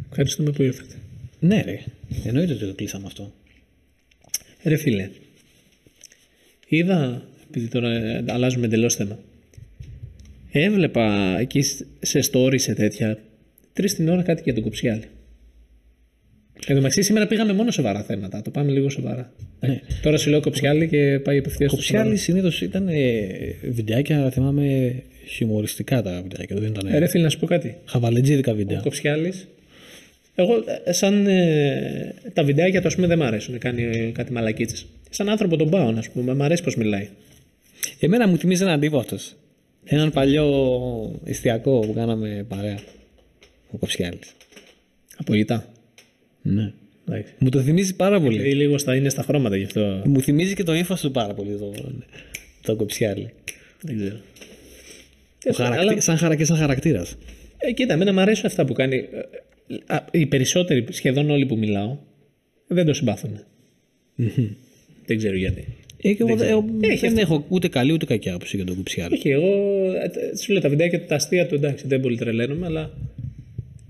Ευχαριστούμε που ήρθατε. ναι ρε, εννοείται ότι το κλείσαμε αυτό. Ρε φίλε, είδα, επειδή τώρα ε, αλλάζουμε εντελώς θέμα, έβλεπα εκεί σ- σε story σε τέτοια, τρεις την ώρα κάτι για τον Κοψιάλη. Εν τω μεταξύ σήμερα πήγαμε μόνο σοβαρά θέματα, το πάμε λίγο σοβαρά. Ναι. Τώρα σου λέω Κοψιάλη και πάει απευθείας στο Κοψιάλη συνήθως ήταν ε, βιντεάκια, θυμάμαι, χιουμοριστικά τα βιντεάκια. Δεν ήταν Ε, ρε φίλε, να σου πω κάτι. χαβαλετζίδικα Ο βίντεο. Κοψιάλης, εγώ ε, σαν ε, τα βιντεάκια του ας πούμε δεν μ' αρέσουν, κάνει ε, κάτι μαλακίτσες. Σαν άνθρωπο τον πάω, να σου πούμε, μ' αρέσει πώς μιλάει. Εμένα μου θυμίζει έναν τύπο αυτό. Έναν παλιό εστιακό που κάναμε παρέα. Ο Κοψιάλη. Απογητά. Ναι. Εντάξει. Μου το θυμίζει πάρα πολύ. Επειδή λίγο στα, είναι στα χρώματα γι' αυτό Μου θυμίζει και το ύφος του πάρα πολύ το, το Κοψιάλη. δεν ξέρω. Ο χαρακτη... Αλλά, σαν, χαρα... και σαν χαρακτήρας. ε, κοίτα, εμένα μου αρέσουν αυτά που κάνει. Ε, α, οι περισσότεροι, σχεδόν όλοι που μιλάω, δεν το συμπαθουν Δεν ξέρω γιατί. Ε, και εγώ, εγώ Έχει δεν αυτό. έχω ούτε καλή ούτε κακή άποψη για τον Κοψιάλη. Όχι, εγώ ε, σου λέω τα βιντεάκια του, τα αστεία του, εντάξει, δεν πολύ τρελαίνομαι, αλλά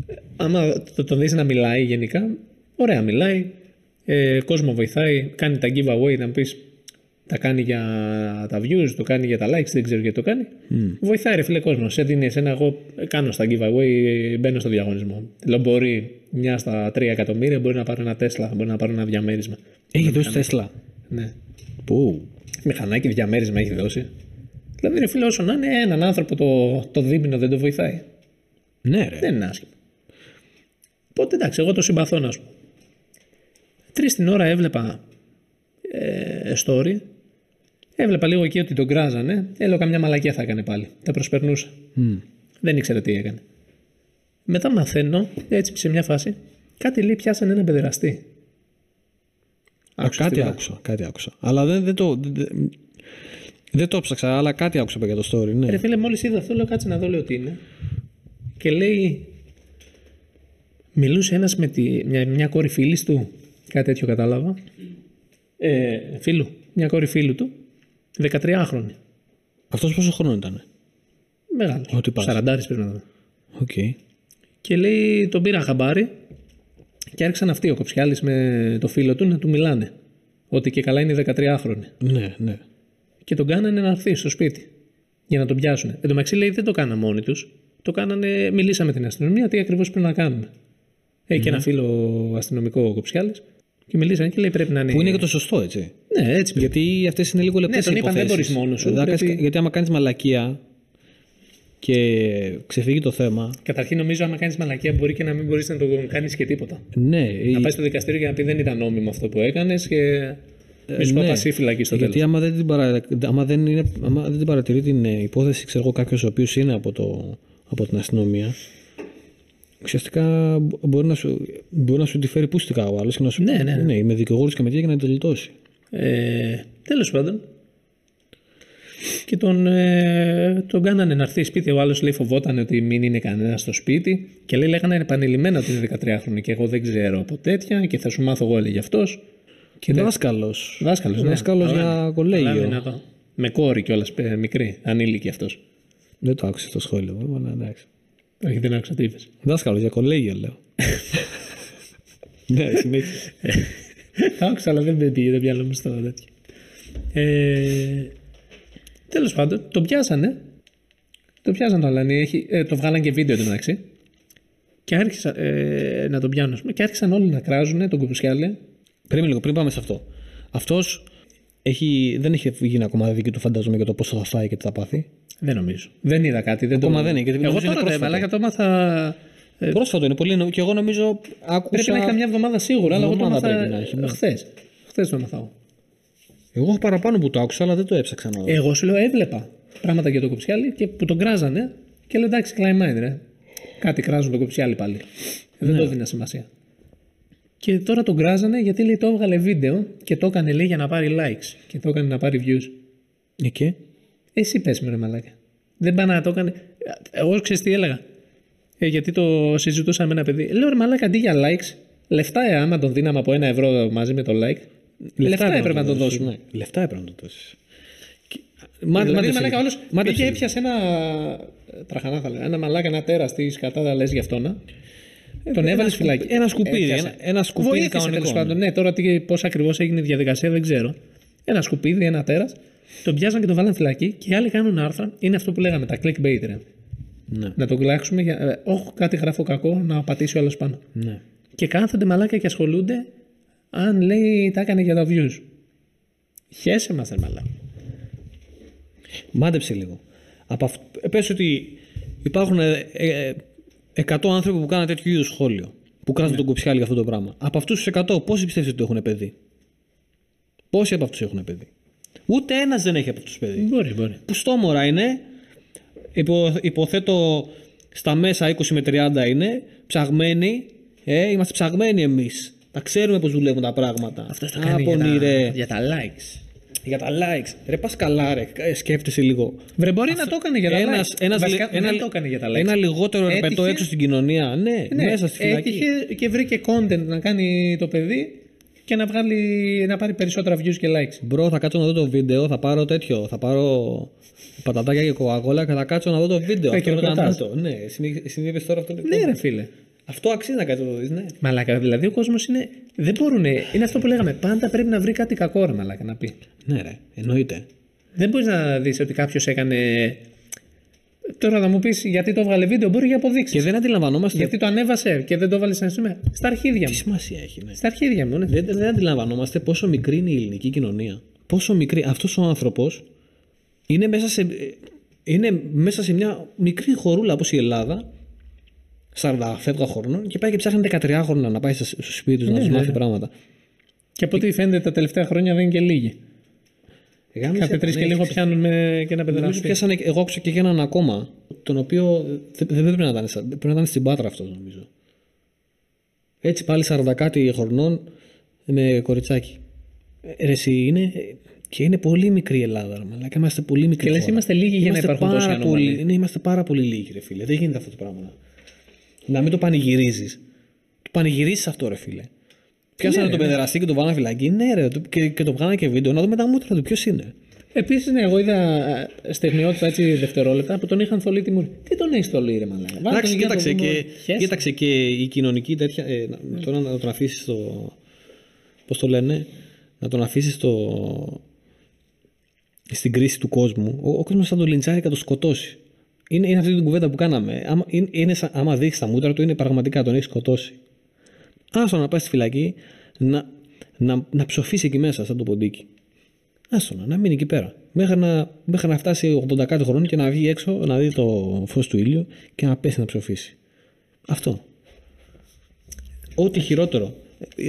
ε, άμα το, τον δεις να μιλάει γενικά, ωραία μιλάει, ε, κόσμο βοηθάει, κάνει τα giveaway, να μου πεις τα κάνει για τα views, το κάνει για τα likes, δεν ξέρω γιατί το κάνει. Βοηθάει ρε φίλε κόσμο. Σε δίνεις εσένα, εγώ κάνω στα giveaway, μπαίνω στο διαγωνισμό. Λέω μπορεί μια στα 3 εκατομμύρια, μπορεί να πάρω ένα Tesla, μπορεί να πάρω ένα διαμέρισμα. Έχει δώσει Τέσλα. Ναι. Πού; Μηχανάκι διαμέρισμα έχει δώσει. Δηλαδή, ρε φίλε, όσο να είναι έναν άνθρωπο το, το δίμηνο δεν το βοηθάει. Ναι, ρε. Δεν είναι άσχημο. Οπότε εντάξει, εγώ το συμπαθώ να σου πω. Τρεις την ώρα έβλεπα ε, story. Έβλεπα λίγο εκεί ότι τον κράζανε. Έλεγα καμιά μαλακία θα έκανε πάλι. Τα προσπερνούσα. Μμ. Δεν ήξερα τι έκανε. Μετά μαθαίνω, έτσι σε μια φάση, κάτι λέει πιάσανε ένα παιδεραστή. Α, κάτι άκουσα, κάτι άκουσα. Αλλά δεν, δεν το. Δεν, δεν το 'ψαξα, αλλά κάτι άκουσα για το story. Ναι. Ρε φίλε, μόλις είδα αυτό, λέω κάτσε να δω, λέω τι είναι. Και λέει. Μιλούσε ένας με τη, μια, μια κόρη φίλης του. Κάτι τέτοιο κατάλαβα. Ε, φίλου. Μια κόρη φίλου του. 13χρονη. Αυτός πόσο χρονών ήταν. Μεγάλος. Ό,τι πας. 40 πρέπει να ήταν. Οκ. Και λέει, τον πήρα χαμπάρι και άρχισαν αυτοί ο Κοψιάλης με το φίλο του να του μιλάνε. Ότι και καλά είναι 13χρονη. Ναι, ναι. Και τον κάνανε να έρθει στο σπίτι για να τον πιάσουν. Εν τω μεταξύ λέει δεν το κάνανε μόνοι τους. Το κάνανε, μιλήσαμε την αστυνομία τι ακριβώς πρέπει να κάνουμε. Έχει και ένα φίλο αστυνομικό ο Κοψιάλης και μιλήσανε και λέει πρέπει να είναι. Που είναι και το σωστό, έτσι. Ναι, έτσι πρέπει. Γιατί αυτές είναι λίγο λεπτές Ναι, τον είπαν, δεν υποθέσεις. μπορείς μόνος σου, Δεν πρέπει- κάνεις- Γιατί άμα κάνεις μαλακία και ξεφύγει το θέμα. Καταρχήν νομίζω άμα κάνεις μαλακία μπορεί και να μην μπορείς να το κάνεις και τίποτα. Ναι, Να πάεις στο δικαστήριο και να πει δεν ήταν νόμιμο αυτό που έκανες και. Μη σου ναι. πω πασί φυλακή στο τέλος. Γιατί άμα δεν, την παρα... άμα δεν, είναι... άμα δεν την παρατηρεί την ε, υπόθεση, ξέρω εγώ, κάποιος ο οποίος είναι από, το... από την αστυνομία, ουσιαστικά μπο- μπορεί να σου, μπορεί να σου τη φέρει πούστικα ο άλλος και να σου Ναι, ναι, ναι. με δικηγόρου και με τέτοια για να τη γλιτώσει. Ε, Τέλος πάντων. Και τον, ε, τον κάνανε να έρθει σπίτι. Ο άλλος λέει φοβόταν ότι μην είναι κανένας στο σπίτι. Και λέει λέγανε επανειλημμένα ότι είναι 13χρονη και εγώ δεν ξέρω από τέτοια και θα σου μάθω εγώ, έλεγε αυτός. Και δάσκαλος. Δάσκαλος. Ναι. Δάσκαλος Καλά για είναι. Καλά είναι κολέγιο. δυνατό. Με κόρη κιόλας μικρή, ανήλικη αυτός. Δεν το άκουσε το σχόλιο, βέβαια, αλλά εντάξει. Όχι, δεν άκουσα τι είπες. Δάσκαλος για κολέγιο, λέω. [laughs] ναι, συνέχεια. Τα [laughs] άκουσα, αλλά δεν με πήγε το μυαλό μου στο τέτοιο. Ε, Τέλος πάντων, το πιάσανε. Το πιάσανε το Αλάνι. Έχει, ε, το βγάλαν και βίντεο εντωμεταξύ. Και άρχισαν ε, να τον πιάνουν. ας πούμε, Και άρχισαν όλοι να κράζουν τον Κουπουσιάλη. Πριν λίγο, πριν πάμε σε αυτό. Αυτός έχει, δεν έχει γίνει ακόμα δίκη του φαντάζομαι για το πόσο θα φάει και τι θα πάθει. Δεν νομίζω. Δεν είδα κάτι. Δεν Ακόμα το... δεν είναι, γιατί Εγώ νομίζω είναι τώρα δεν πρόσφατο. αλλά το έμαθα. ε, Πρόσφατο είναι πολύ. νο- Και εγώ νομίζω άκουσα. Πρέπει να έχει καμιά εβδομάδα σίγουρα, αλλά εγώ το Εβδομάδα έμαθα πρέπει να έχει, ναι. χθες. Χθες το έμαθα. Εγώ. Εγώ έχω παραπάνω που το άκουσα, αλλά δεν το έψαξα να δω. Εγώ σου λέω έβλεπα πράγματα για τον Κουψιάλη και που τον κράζανε και λέω εντάξει, κλάιμάιν ρε. Κάτι κράζουν τον Κουψιάλη πάλι. Ε, Δεν το έδινα σημασία. Και τώρα τον κράζανε γιατί λέει το έβγαλε βίντεο και το έκανε λέει για να πάρει likes και το έκανε να πάρει views. Εκεί. Εσύ πες με ρε μαλάκα. Δεν πάει να το έκανε. Εγώ ξέρεις τι έλεγα. Ε, γιατί το συζητούσα με ένα παιδί. Λέω ρε μαλάκα αντί για likes, λεφτά ε, άμα τον δίναμε από ένα ευρώ μαζί με το like, λεφτά, έπρεπε να τον δώσεις, δώσουμε. Ναι. Λεφτά έπρεπε να το δώσεις. δηλαδή, Μάντεψε μαλάκα, λίγο. όλος Μάντεψε πήγε, λίγο. έπιασε ένα. ε, Τραχανά θα λέγα. Ένα μαλάκα, ένα τέρα τη κατά λες γι' αυτό να. Τον έβαλε σκουπί- φυλάκι. ένα σκουπίδι, Έπιασε. ένα- ένα σκουπίδι Βοήθησε, κανονικό, τέλος ναι. πάντων. Ναι, τώρα πώς ακριβώς έγινε η διαδικασία δεν ξέρω. Ένα σκουπίδι, ένα τέρας. Τον πιάσαν και τον βάλαν φυλακή και οι άλλοι κάνουν άρθρα. Είναι αυτό που λέγαμε, τα clickbait. Ρε. Ναι. Να τον κλάξουμε για. ε, Όχι, κάτι γράφω κακό, να πατήσει ο άλλος πάνω. Ναι. Και κάθονται μαλάκα και ασχολούνται αν λέει τα έκανε για τα views. Χέσε μας, ρε μαλάκα. Μάντεψε λίγο. Από αυ... Πες ότι υπάρχουν ε, ε, 100 άνθρωποι που κάνουν τέτοιου είδους σχόλιο. Που κράζουν Ναι. τον κοψιάλι για αυτό το πράγμα. Από αυτούς τους 100, πόσοι πιστεύετε ότι έχουν παιδί; Πόσοι από αυτούς έχουν παιδί; Ούτε ένας δεν έχει από αυτούς παιδί. Μπορεί, μπορεί. Που στόμορα είναι. Υπο, υποθέτω στα μέσα 20 με 30 είναι. Ψαγμένοι. Ε, είμαστε ψαγμένοι εμείς. Τα ξέρουμε πώ δουλεύουν τα πράγματα. Αυτός το κάνει για Άπονοι, τα, ρε. για τα likes. Για τα likes. Ρε, πας καλά, ρε. Ε, Σκέφτεσαι λίγο. Βρε, μπορεί να το έκανε για τα Ένας, likes. ένας, Βασικά, λι- ένα, δεν το έκανε για τα likes. ένα λιγότερο Έτυχε- ρεπετό έξω στην κοινωνία. Ναι, Ναι, μέσα στη φυλακή. έτυχε και βρήκε content να κάνει το παιδί και να, βγάλει, να πάρει περισσότερα views και likes. Μπρο, θα κάτσω να δω το βίντεο, θα πάρω τέτοιο. Θα πάρω πατατάκια και κοκακόλα και θα κάτσω να δω το βίντεο. Θα Αυτό είναι χειροκροτάς. γαμάτο. Ναι, συνήθω τώρα αυτό είναι. Ναι, ρε φίλε. Αυτό αξίζει να κάτσει να το δει, ναι. Μαλάκα, δηλαδή ο κόσμος είναι. Δεν μπορούν. Είναι αυτό που λέγαμε. Πάντα πρέπει να βρει κάτι κακό, ρε Μαλάκα, να πει. Ναι, ρε, εννοείται. Δεν μπορείς να δεις ότι κάποιος έκανε. Τώρα θα μου πεις γιατί το έβγαλε βίντεο, μπορεί για αποδείξεις. Και δεν αντιλαμβανόμαστε Γιατί το ανέβασε και δεν το έβαλε σαν σημαία. Στα αρχίδια τι μου. σημασία έχει. Ναι. Στα αρχίδια μου, ναι. Δεν, δεν αντιλαμβανόμαστε πόσο μικρή είναι η ελληνική κοινωνία. Πόσο μικρή. Αυτός ο άνθρωπος είναι μέσα σε, είναι μέσα σε μια μικρή χωρούλα όπως η Ελλάδα, 40 φεύγα χρονών, και πάει και ψάχνει 13 χρόνια να πάει στο στο σπίτι του να τους μάθει πράγματα. Και από ό,τι φαίνεται τα τελευταία χρόνια δεν είναι και λίγοι. Γάμισε, Κάθε τρεις ναι, και λίγο ξέρεις, πιάνουν με και ένα Νομίζω παιδεραστή. πιάσανε, εγώ άκουσα και για έναν ακόμα, τον οποίο δεν, δεν πρέπει να ήταν, στα- πρέπει να ήταν στην Πάτρα αυτός νομίζω. Έτσι πάλι 40 κάτι χρονών με κοριτσάκι. Ε, Ρε, εσύ είναι, ε, και είναι πολύ μικρή η Ελλάδα, ρε μαλάκα. Είμαστε πολύ μικρή. Και λες, χώρα. είμαστε λίγοι για να Είμαστε υπάρχουν τόσοι πάρα ανώμαλοι. πολύ, ναι, είμαστε πάρα πολύ λίγοι, ρε φίλε. Δεν γίνεται αυτό το πράγμα. Να μην το πανηγυρίζεις. Το πανηγυρίζεις αυτό, ρε φίλε. Πιάσανε τον παιδεραστή και τον βάλανε φυλακή. Ναι, ρε, το- και, και το βγάλανε και βίντεο. Να δούμε τα μούτρα του. Ποιος είναι. Επίσης, ναι, εγώ είδα ε, στιγμιότητα έτσι δευτερόλεπτα που τον είχαν θολεί τη μούρη. Τι τον έχεις θολεί, ρε Μαλάκα; Βάλτε Εντάξει, τον για να κοίταξε το δούμε. και, Χέσε. κοίταξε και η κοινωνική τέτοια. Ε, να- τώρα να τον αφήσεις στο. Πώς το λένε, να τον αφήσεις στο. στην κρίση του κόσμου. Ο, ο κόσμος θα τον λιντσάρει και θα τον σκοτώσει. Είναι, είναι αυτή την κουβέντα που κάναμε. Άμα, είναι, είναι σαν- άμα δείξεις τα μούτρα του, είναι πραγματικά τον έχεις σκοτώσει. Άστο να πάει στη φυλακή να, να, να ψοφήσει εκεί μέσα, σαν το ποντίκι. Άστο να, να μείνει εκεί πέρα. Μέχρι να, μέχρι να φτάσει 80 κάτι χρονών και να βγει έξω να δει το φως του ήλιου και να πέσει να ψοφήσει. Αυτό. Ό,τι χειρότερο.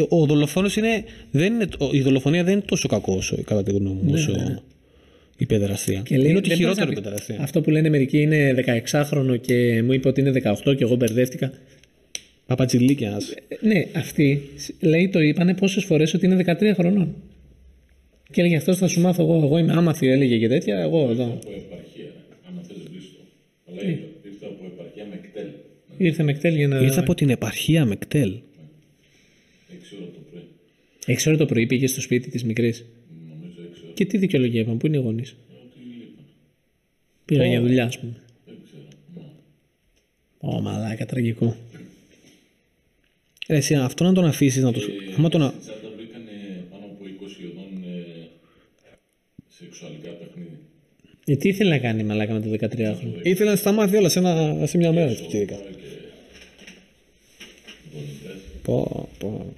Ο δολοφόνος είναι, δεν είναι. Η δολοφονία δεν είναι τόσο κακό όσο κατά τη γνώμη μου όσο η παιδεραστία. Ναι, Και λέει, είναι ότι δεν μπορείς χειρότερο η να πεις- παιδεραστία. Αυτό που λένε μερικοί είναι 16χρονο και μου είπε ότι είναι 18 και εγώ μπερδεύτηκα. Παπατσιλίκια. ας. Ε, Ναι, αυτή λέει το είπανε πόσες φορές ότι είναι 13 χρονών. Και έλεγε αυτό θα σου μάθω εγώ. Εγώ είμαι άμαθη, έλεγε και τέτοια. Εγώ εδώ. από επαρχία, άμα θες βρεις το. Αλλά ήρθα, ήρθα από επαρχία με κτέλ, Ήρθε με κτέλ για να. Ήρθα από την επαρχία με κτέλ. 6 ώρα το πρωί. 6 ώρα το πρωί πήγε στο σπίτι της μικρής. Νομίζω 6 ώρα. Και τι δικαιολογία είπαν, πού είναι οι γονείς; Πήγαν για δουλειά, ας πούμε. Ω, μαλάκα, τραγικό. Ρε, εσύ, αυτό να τον αφήσεις να το. Άμα τον, α- Τσάντα βρήκανε σχεδόν ε, σεξουαλικά παιχνίδια. Ε, τι ήθελε να κάνει η μαλάκα με το 13χρονο. Ήθελε να σταμάθει όλα σε, ένα, σε μια μέρα. έτσι, πιτσιρίκα. Πω, πω.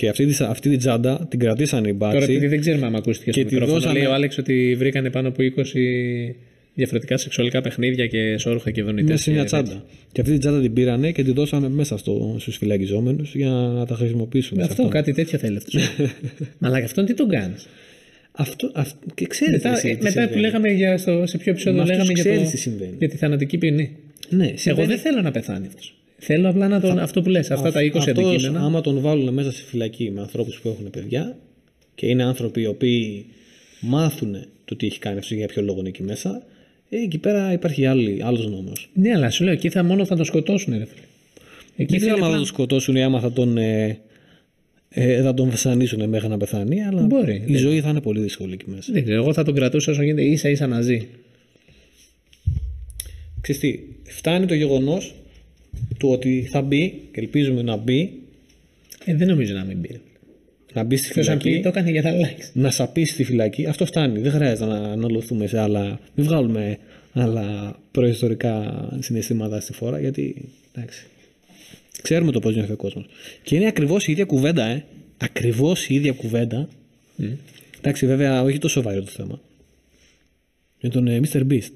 Και αυτή, τη- αυτή την τσάντα την κρατήσαν οι Τώρα επειδή μπάτσοι. δεν ξέρουμε αν ακούστηκε στο Και τη μικρόφωνο, δώσανε- λέει ο Άλεξ ότι βρήκανε πάνω από 20 διαφορετικά σεξουαλικά παιχνίδια και σόρουχα και δονητές. Μέσα σε μια και τσάντα. Και αυτή την τσάντα την πήρανε και την δώσανε μέσα στο, στους φυλακιζόμενους για να τα χρησιμοποιήσουν. τέτοια. σε Αυτό, κάτι τέτοιο θέλει αυτός. [laughs] Μαλάκα, αυτόν τι τον κάνεις; Αυτό, αυτό, και ξέρετε Μετά, εσύ, ε, τι μετά που συμβαίνει. λέγαμε για, στο, σε ποιο επεισόδιο Μα αυτός λέγαμε για, ξέρεις το, τι συμβαίνει. για τη θανατική ποινή. Ναι, Εγώ συμβαίνει- δεν θέλω να πεθάνει αυτός. Θέλω απλά να τον, αυτό που λες, αυτά τα 20 Αυτός, αντικείμενα. Άμα τον βάλουν μέσα στη φυλακή με ανθρώπους που έχουν παιδιά και είναι άνθρωποι οι οποίοι μάθουν το τι έχει κάνει αυτός για ποιο λόγο είναι εκεί μέσα, ε, εκεί πέρα υπάρχει άλλη, άλλος νόμος. Ναι, αλλά σου λέω εκεί θα μόνο θα τον σκοτώσουν, ρε φίλε. Εκεί Δεν ξέρω θέλει αν θα απλά- τον σκοτώσουν ή άμα θα τον, ε, ε, θα τον βασανίσουν μέχρι να πεθάνει, αλλά Μπορεί, η ζωή θα είναι πολύ δύσκολη εκεί μέσα. Δεν ξέρω, εγώ θα τον κρατούσα όσο γίνεται ίσα ίσα να ζει. Ξέρεις τι, φτάνει το γεγονός του ότι θα μπει και ελπίζουμε να μπει, Ε, δεν νομίζω να μην πει. να μπει στη Ποιο αν πει, φυλακή. το έκανε για τα likes. να σαπίσει στη φυλακή, αυτό φτάνει. Δεν χρειάζεται να αναλωθούμε σε άλλα. Μην βγάλουμε άλλα προϊστορικά συναισθήματα στη φόρα, γιατί. Εντάξει. Ξέρουμε το πώς νιώθει ο κόσμος. Και είναι ακριβώς η ίδια κουβέντα, ε. Ακριβώς η ίδια κουβέντα. Εντάξει, βέβαια, όχι τόσο σοβαρό το θέμα. Με τον ε, Mr. Beast.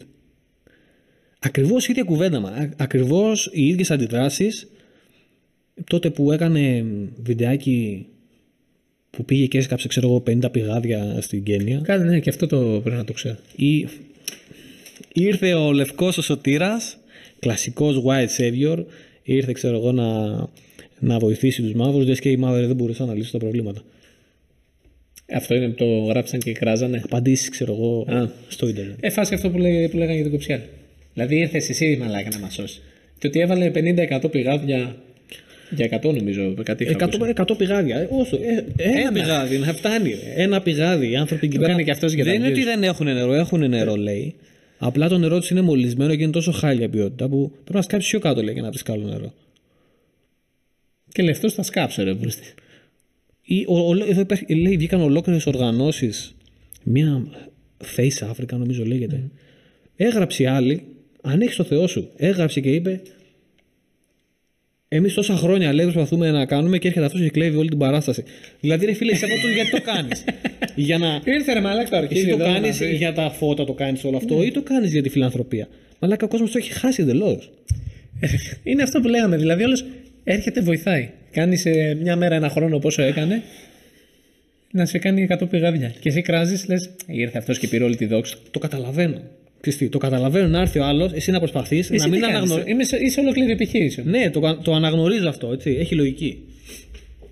Ακριβώς η ίδια κουβέντα, μα. Ακριβώς οι ίδιες αντιδράσεις τότε που έκανε βιντεάκι που πήγε και έσκαψε, ξέρω εγώ, 50 πηγάδια στην Κένια. Κάτι ναι, και αυτό το πρέπει να το ξέρω. Ή... Ήρθε ο λευκός ο σωτήρας, κλασικός white savior, ήρθε, ξέρω εγώ, να, να βοηθήσει τους μαύρους, δες και οι μαύροι δεν μπορούσαν να λύσουν τα προβλήματα. Αυτό είναι που το γράψαν και κράζανε. Απαντήσεις, ξέρω εγώ, Α. στο ίντερνετ. Ε, φάση αυτό που, λέγε, που λέγανε για τον Κοψιάλ. Δηλαδή ήρθε εσύ μαλάκα να μας σώσει. Και ότι έβαλε 50-100 πηγάδια. Για 100 νομίζω, κάτι είχα 100, ακούσει. 100 πηγάδια. Ε, όσο. Ε, ένα, Ένα. πηγάδι να φτάνει. ρε. Ένα πηγάδι. Οι άνθρωποι εκεί Το πέρα. κάνει και αυτός για τα Δεν είναι views. ότι δεν έχουν νερό. Έχουν νερό, λέει. Απλά το νερό τους είναι μολυσμένο και είναι τόσο χάλια ποιότητα που πρέπει να σκάψει πιο κάτω, λέει, για να βρει καλό νερό. Και λεφτό θα σκάψω, ρε βουλευτή. Ή, ο, ο, εδώ υπάρχει, λέει, βγήκαν ολόκληρες οργανώσεις. Μία Face Africa, νομίζω λέγεται. Έγραψε η άλλη, αν έχεις το Θεό σου, έγραψε και είπε. Εμείς τόσα χρόνια λέει προσπαθούμε να κάνουμε και έρχεται αυτός και κλέβει όλη την παράσταση. Δηλαδή, ρε φίλε, εσύ αυτό το γιατί το κάνεις; [laughs] για να. Ήρθε ρε μαλάκα το Εσύ αρχίδι. το εδώ να κάνεις πει. για τα φώτα, το κάνεις όλο αυτό, ή το κάνεις για τη φιλανθρωπία; Μαλάκα ο κόσμος το έχει χάσει εντελώς. [laughs] Είναι αυτό που λέγαμε. Δηλαδή όλος έρχεται, βοηθάει. Κάνεις σε μια μέρα, ένα χρόνο πόσο έκανε. Να σε κάνει 100 πηγάδια. Και εσύ κράζεις, λες, ήρθε αυτός και πήρε όλη τη δόξα. Το καταλαβαίνω. Ξέρεις τι, το καταλαβαίνω να έρθει ο άλλος, εσύ να προσπαθείς Εσύ να μην τι κάνεις; αναγνωρίσει. Είμαι σε, είσαι ολόκληρη επιχείρηση. Ναι, το, το αναγνωρίζω αυτό, έτσι. Έχει λογική.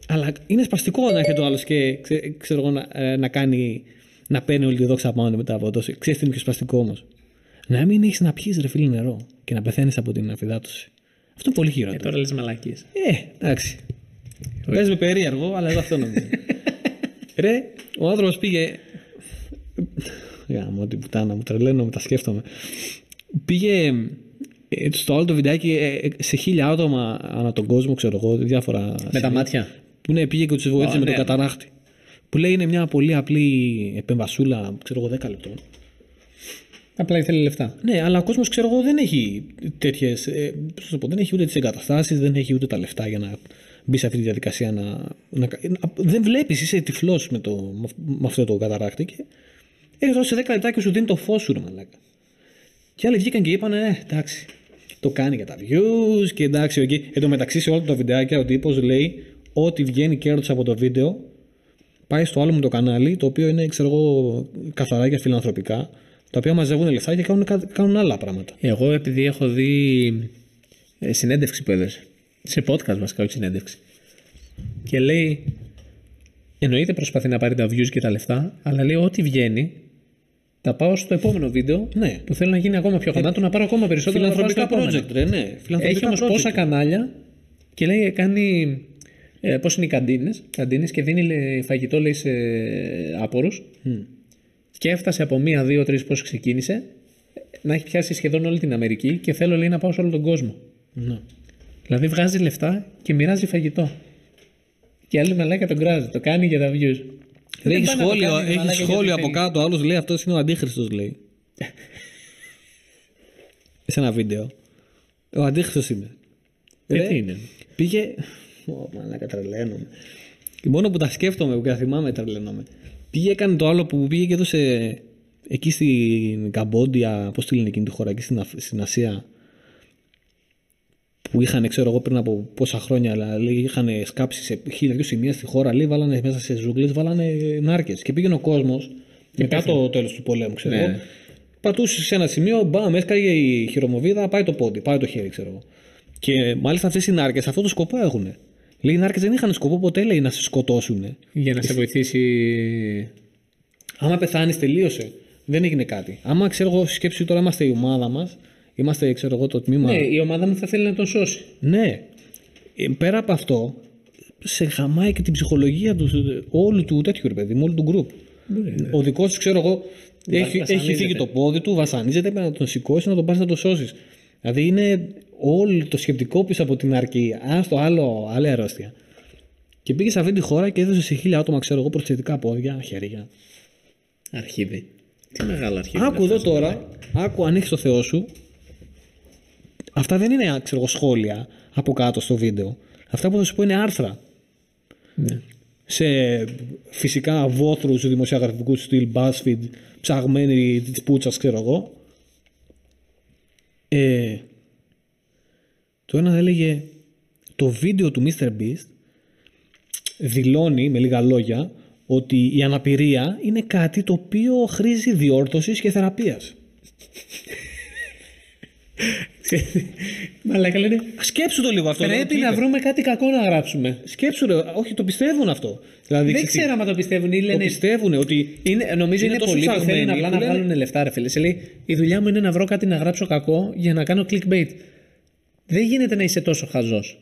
Αλλά είναι σπαστικό να έρχεται ο άλλος και ξέ- ξέρω εγώ, να, ε, να κάνει. να παίρνει όλη τη δόξα πάνω μετά από τόσο. Ξέρεις τι είναι πιο σπαστικό όμως; Να μην έχεις να πιεις ρε φίλε νερό και να πεθαίνεις από την αφυδάτωση. Αυτό είναι πολύ Ε, χειρότερο. τώρα λες μαλακίες. Ε, εντάξει. Πες με περίεργο, αλλά εγώ αυτό νομίζω. [laughs] Ρε, ο άνθρωπος πήγε. Για μου την πουτάνα μου, τρελαίνω, τα σκέφτομαι. Πήγε ε, στο άλλο το βιντεάκι ε, ε, σε χίλια άτομα ανά τον κόσμο, ξέρω εγώ, διάφορα. Με τα σημεία. μάτια. Που ναι, πήγε και τους βοήθησε Ω, με ναι. τον καταράχτη. Που λέει είναι μια πολύ απλή επεμβασούλα, ξέρω εγώ, 10 λεπτών. Απλά ήθελε λεφτά. Ναι, αλλά ο κόσμος, ξέρω εγώ, δεν έχει τέτοιες. Ε, πώς να το πω, δεν έχει ούτε τις εγκαταστάσεις, δεν έχει ούτε τα λεφτά για να μπει σε αυτή τη διαδικασία να. να να- δεν βλέπεις, είσαι τυφλός με, το, με αυτό το καταράκτη και έχεις δώσει 10 λεπτά και σου δίνει το φως σου, ρε μαλάκα. Και άλλοι βγήκαν και είπαν, ε, εντάξει, το κάνει για τα views και εντάξει, εκεί. Εν τω μεταξύ, σε όλα τα βιντεάκια, ο τύπος λέει ότι βγαίνει κέρδο από το βίντεο πάει στο άλλο μου το κανάλι, το οποίο είναι, ξέρω εγώ, καθαρά για φιλανθρωπικά, τα οποία μαζεύουν λεφτά και κάνουν, κα- κάνουν άλλα πράγματα. Εγώ επειδή έχω δει ε, συνέντευξη που έδωσε. Σε podcast βασικά, όχι συνέντευξη. Και λέει, εννοείται προσπαθεί να πάρει τα views και τα λεφτά, αλλά λέει ό,τι βγαίνει, τα πάω στο επόμενο βίντεο Ναι. που θέλω να γίνει ακόμα πιο γαμάτο, να πάρω ακόμα περισσότερο. να πάω στο Φιλανθρωπικά επόμενο. project, ρε, ναι. Φιλανθρωπικά Έχει όμως project. πόσα κανάλια και λέει κάνει. Ε, Πώς είναι οι καντίνες καντίνες και δίνει λέει, φαγητό λέει, σε άπορους. Και έφτασε από μία, δύο, τρεις πώς ξεκίνησε να έχει πιάσει σχεδόν όλη την Αμερική και θέλω λέει, να πάω σε όλο τον κόσμο. Ναι. Δηλαδή βγάζει λεφτά και μοιράζει φαγητό. Και άλλη μαλάκα τον κράζει. Το κάνει για τα views. Λέει, έχει πάνε να το σχόλιο, κάνει, έχει μαλάκα, γιατί σχόλιο από θέλει. κάτω. Άλλος λέει αυτός είναι ο αντίχρηστο, λέει. [laughs] Σε ένα βίντεο. Ο αντίχρηστο είναι. Γιατί Ρε, είναι; Πήγε. Ω, μαλάκα, τρελαίνομαι. Και μόνο που τα σκέφτομαι, που τα θυμάμαι, τρελαίνομαι. Πήγε, έκανε το άλλο που πήγε και έδωσε εκεί στην Καμπόντια, πώς τη λένε εκείνη τη χώρα, εκεί στην, Αφ- στην Ασία. Που είχαν, ξέρω εγώ, πριν από πόσα χρόνια, αλλά λέει, είχαν σκάψει σε χίλια δυο σημεία στη χώρα, λέει, βάλανε μέσα σε ζούγκλες, βάλανε νάρκες. Και πήγαινε ο κόσμος, μετά το τέλος του πολέμου, ξέρω Ναι. εγώ, πατούσε σε ένα σημείο, μπαμ, έσκαγε η χειρομοβίδα, πάει το πόδι, πάει το χέρι, ξέρω εγώ. Και μάλιστα αυτές οι νάρκες αυτό το σκοπό έχουν. Λέει, οι νάρκες δεν είχαν σκοπό ποτέ, λέει, να σε σκοτώσουν. Για να σε βοηθήσει. Άμα πεθάνεις, τελείωσε. Δεν έγινε κάτι. Άμα ξέρω εγώ, σκέψου τώρα είμαστε η ομάδα μας, είμαστε ξέρω εγώ το τμήμα. Ναι, η ομάδα μου θα θέλει να τον σώσει. Ναι. Ε, Πέρα από αυτό, σε χαμάει και την ψυχολογία του, όλου του τέτοιου ρε παιδί μου, όλου του γκρουπ. Ο δικός τους, ξέρω εγώ, έχει, έχει βασανίζεται. φύγει το πόδι του, βασανίζεται, πρέπει να τον σηκώσει, να τον πάρει να τον σώσεις. Δηλαδή είναι όλο το σκεπτικό πίσω από την αρκή. Α το άλλο, άλλη αρρώστια. Και πήγε σε αυτή τη χώρα και έδωσε σε χίλια άτομα, ξέρω εγώ, προσθετικά πόδια, χέρια. Αρχίδι. Τι μεγάλο αρχίδι. Άκου εδώ τώρα, άκου ανοίξει το Θεό σου. Αυτά δεν είναι ξέρω, εγώ, σχόλια από κάτω στο βίντεο. Αυτά που θα σου πω είναι άρθρα. Ναι. Σε φυσικά βόθρους δημοσιογραφικούς στυλ, BuzzFeed, ψαγμένοι της πούτσας, ξέρω εγώ. Ε, το ένα έλεγε το βίντεο του Mr. Beast δηλώνει με λίγα λόγια ότι η αναπηρία είναι κάτι το οποίο χρήζει διόρθωσης και θεραπείας. Μαλάκα λένε. Σκέψου το λίγο αυτό. Πρέπει τι να είπε. βρούμε κάτι κακό να γράψουμε. Σκέψου ρε, όχι το πιστεύουν αυτό. Δηλαδή, Δεν ξέρεις τι, ξέρω αν το πιστεύουν ή Το λένε. πιστεύουν ότι Είναι, νομίζω Είναι είναι, τόσο πολλοί που ψαγμένοι θέλουν απλά που να λένε- βγάλουν λεφτά, ρε φίλε. Σε λέει, η δουλειά μου είναι να βρω κάτι να γράψω κακό για να κάνω clickbait. Δεν γίνεται να είσαι τόσο χαζός.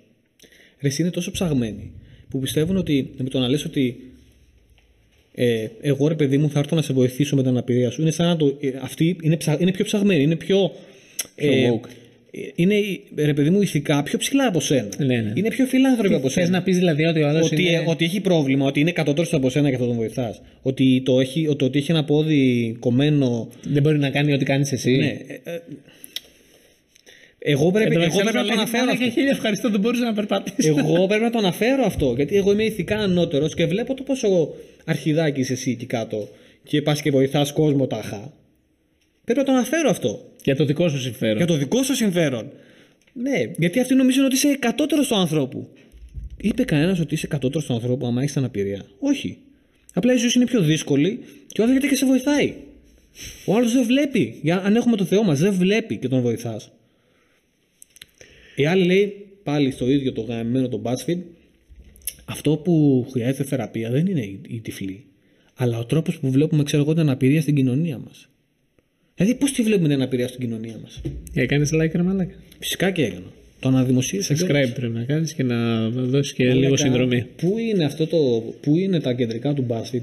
ρε, εσύ είναι τόσο ψαγμένοι που πιστεύουν ότι με το να λες ότι ε, εγώ ρε παιδί μου θα έρθω να σε βοηθήσω με την αναπηρία σου είναι σαν να το, ε, αυτοί είναι, ψα, είναι πιο ψαγμένοι, είναι πιο, ε, woke. ε, είναι ρε παιδί μου ηθικά πιο ψηλά από σένα. Ναι, ναι. Είναι πιο φιλάνθρωποι από Θες σένα. να πεις δηλαδή ότι ο άλλος ότι, είναι. ε, ότι έχει πρόβλημα, ότι είναι κατώτερο από σένα και θα τον βοηθάς. Ότι, το έχει, ότι, ότι έχει ένα πόδι κομμένο. Δεν μπορεί να κάνει ό,τι κάνεις εσύ. Ναι. ε, ε, εγώ πρέπει, εγώ πρέπει να το αναφέρω αυτό. Και χίλια ευχαριστώ, δεν μπορούσα να περπατήσω. Εγώ πρέπει να το αναφέρω αυτό. Γιατί εγώ είμαι ηθικά ανώτερος και βλέπω το πόσο αρχιδάκι είσαι εσύ εκεί κάτω και πας και βοηθάς κόσμο τάχα. Πρέπει να το αναφέρω αυτό. Για το δικό σου συμφέρον. Για το δικό σου συμφέρον. Ναι, γιατί αυτοί νομίζουν ότι είσαι κατώτερο του ανθρώπου. Είπε κανένας ότι είσαι κατώτερο του ανθρώπου άμα έχεις αναπηρία. Όχι. Απλά η ζωή σου είναι πιο δύσκολη και ο άλλος γιατί και σε βοηθάει. Ο άλλος δεν βλέπει. Για, αν έχουμε το Θεό μας, δεν βλέπει και τον βοηθάς. Η άλλη λέει πάλι στο ίδιο το γαμμένο το BuzzFeed, αυτό που χρειάζεται θεραπεία δεν είναι η, η τυφλή, αλλά ο τρόπος που βλέπουμε, ξέρω εγώ, την αναπηρία στην κοινωνία μας. Δηλαδή, πώς τη βλέπουμε την αναπηρία στην κοινωνία μας; Έκανες like, ρε μαλάκα. Φυσικά και έκανα. Το αναδημοσίευσα. κιόλας. Subscribe πρέπει να κάνεις και να δώσεις και Μαλάκα, λίγο συνδρομή. Πού είναι αυτό το. Πού είναι τα κεντρικά του BuzzFeed;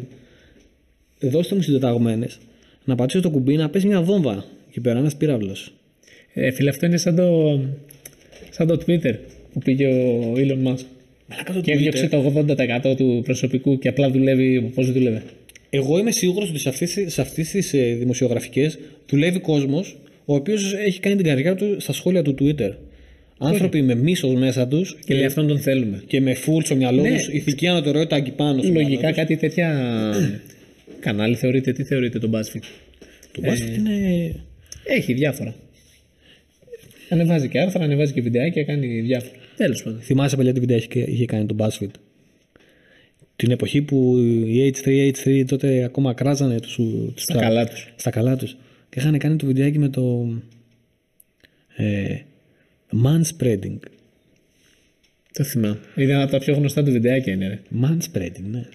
Δώστε μου συντεταγμένες να πατήσω το κουμπί να πέσει μια βόμβα εκεί πέρα, ένας πύραυλος. Ε, φίλε, αυτό είναι σαν το, σαν το Twitter που πήγε ο Elon Musk. Μαλάκα το Και Twitter. έδιωξε το 80% του προσωπικού και απλά δουλεύει πώ δούλευε. Εγώ είμαι σίγουρος ότι σε αυτές, σε αυτές τις ε, δημοσιογραφικές δουλεύει κόσμος ο οποίος έχει κάνει την καριέρα του στα σχόλια του Twitter. Άνθρωποι με μίσος μέσα τους Και λέει αυτόν τον θέλουμε. και με φουλ στο μυαλό Ναι. τους, ηθική ανωτερότητα εκεί πάνω στο Λογικά μυαλό τους. κάτι τέτοια [clears throat] κανάλι θεωρείται. Τι θεωρείται το BuzzFeed; Το BuzzFeed είναι... Έχει διάφορα. Ανεβάζει και άρθρα, ανεβάζει και βιντεάκια, κάνει διάφορα. Τέλος πάντων. Θυμάσαι παλιά τι βιντεά είχε, είχε κάνει το BuzzFeed; Την εποχή που οι H3, H3 τότε ακόμα κράζανε τους, τους Στα καλά τους. Στα καλά τους. Και είχαν κάνει το βιντεάκι με το ε, manspreading. Το θυμάμαι. Είναι από τα πιο γνωστά του βιντεάκια είναι. Ρε. Manspreading, ναι.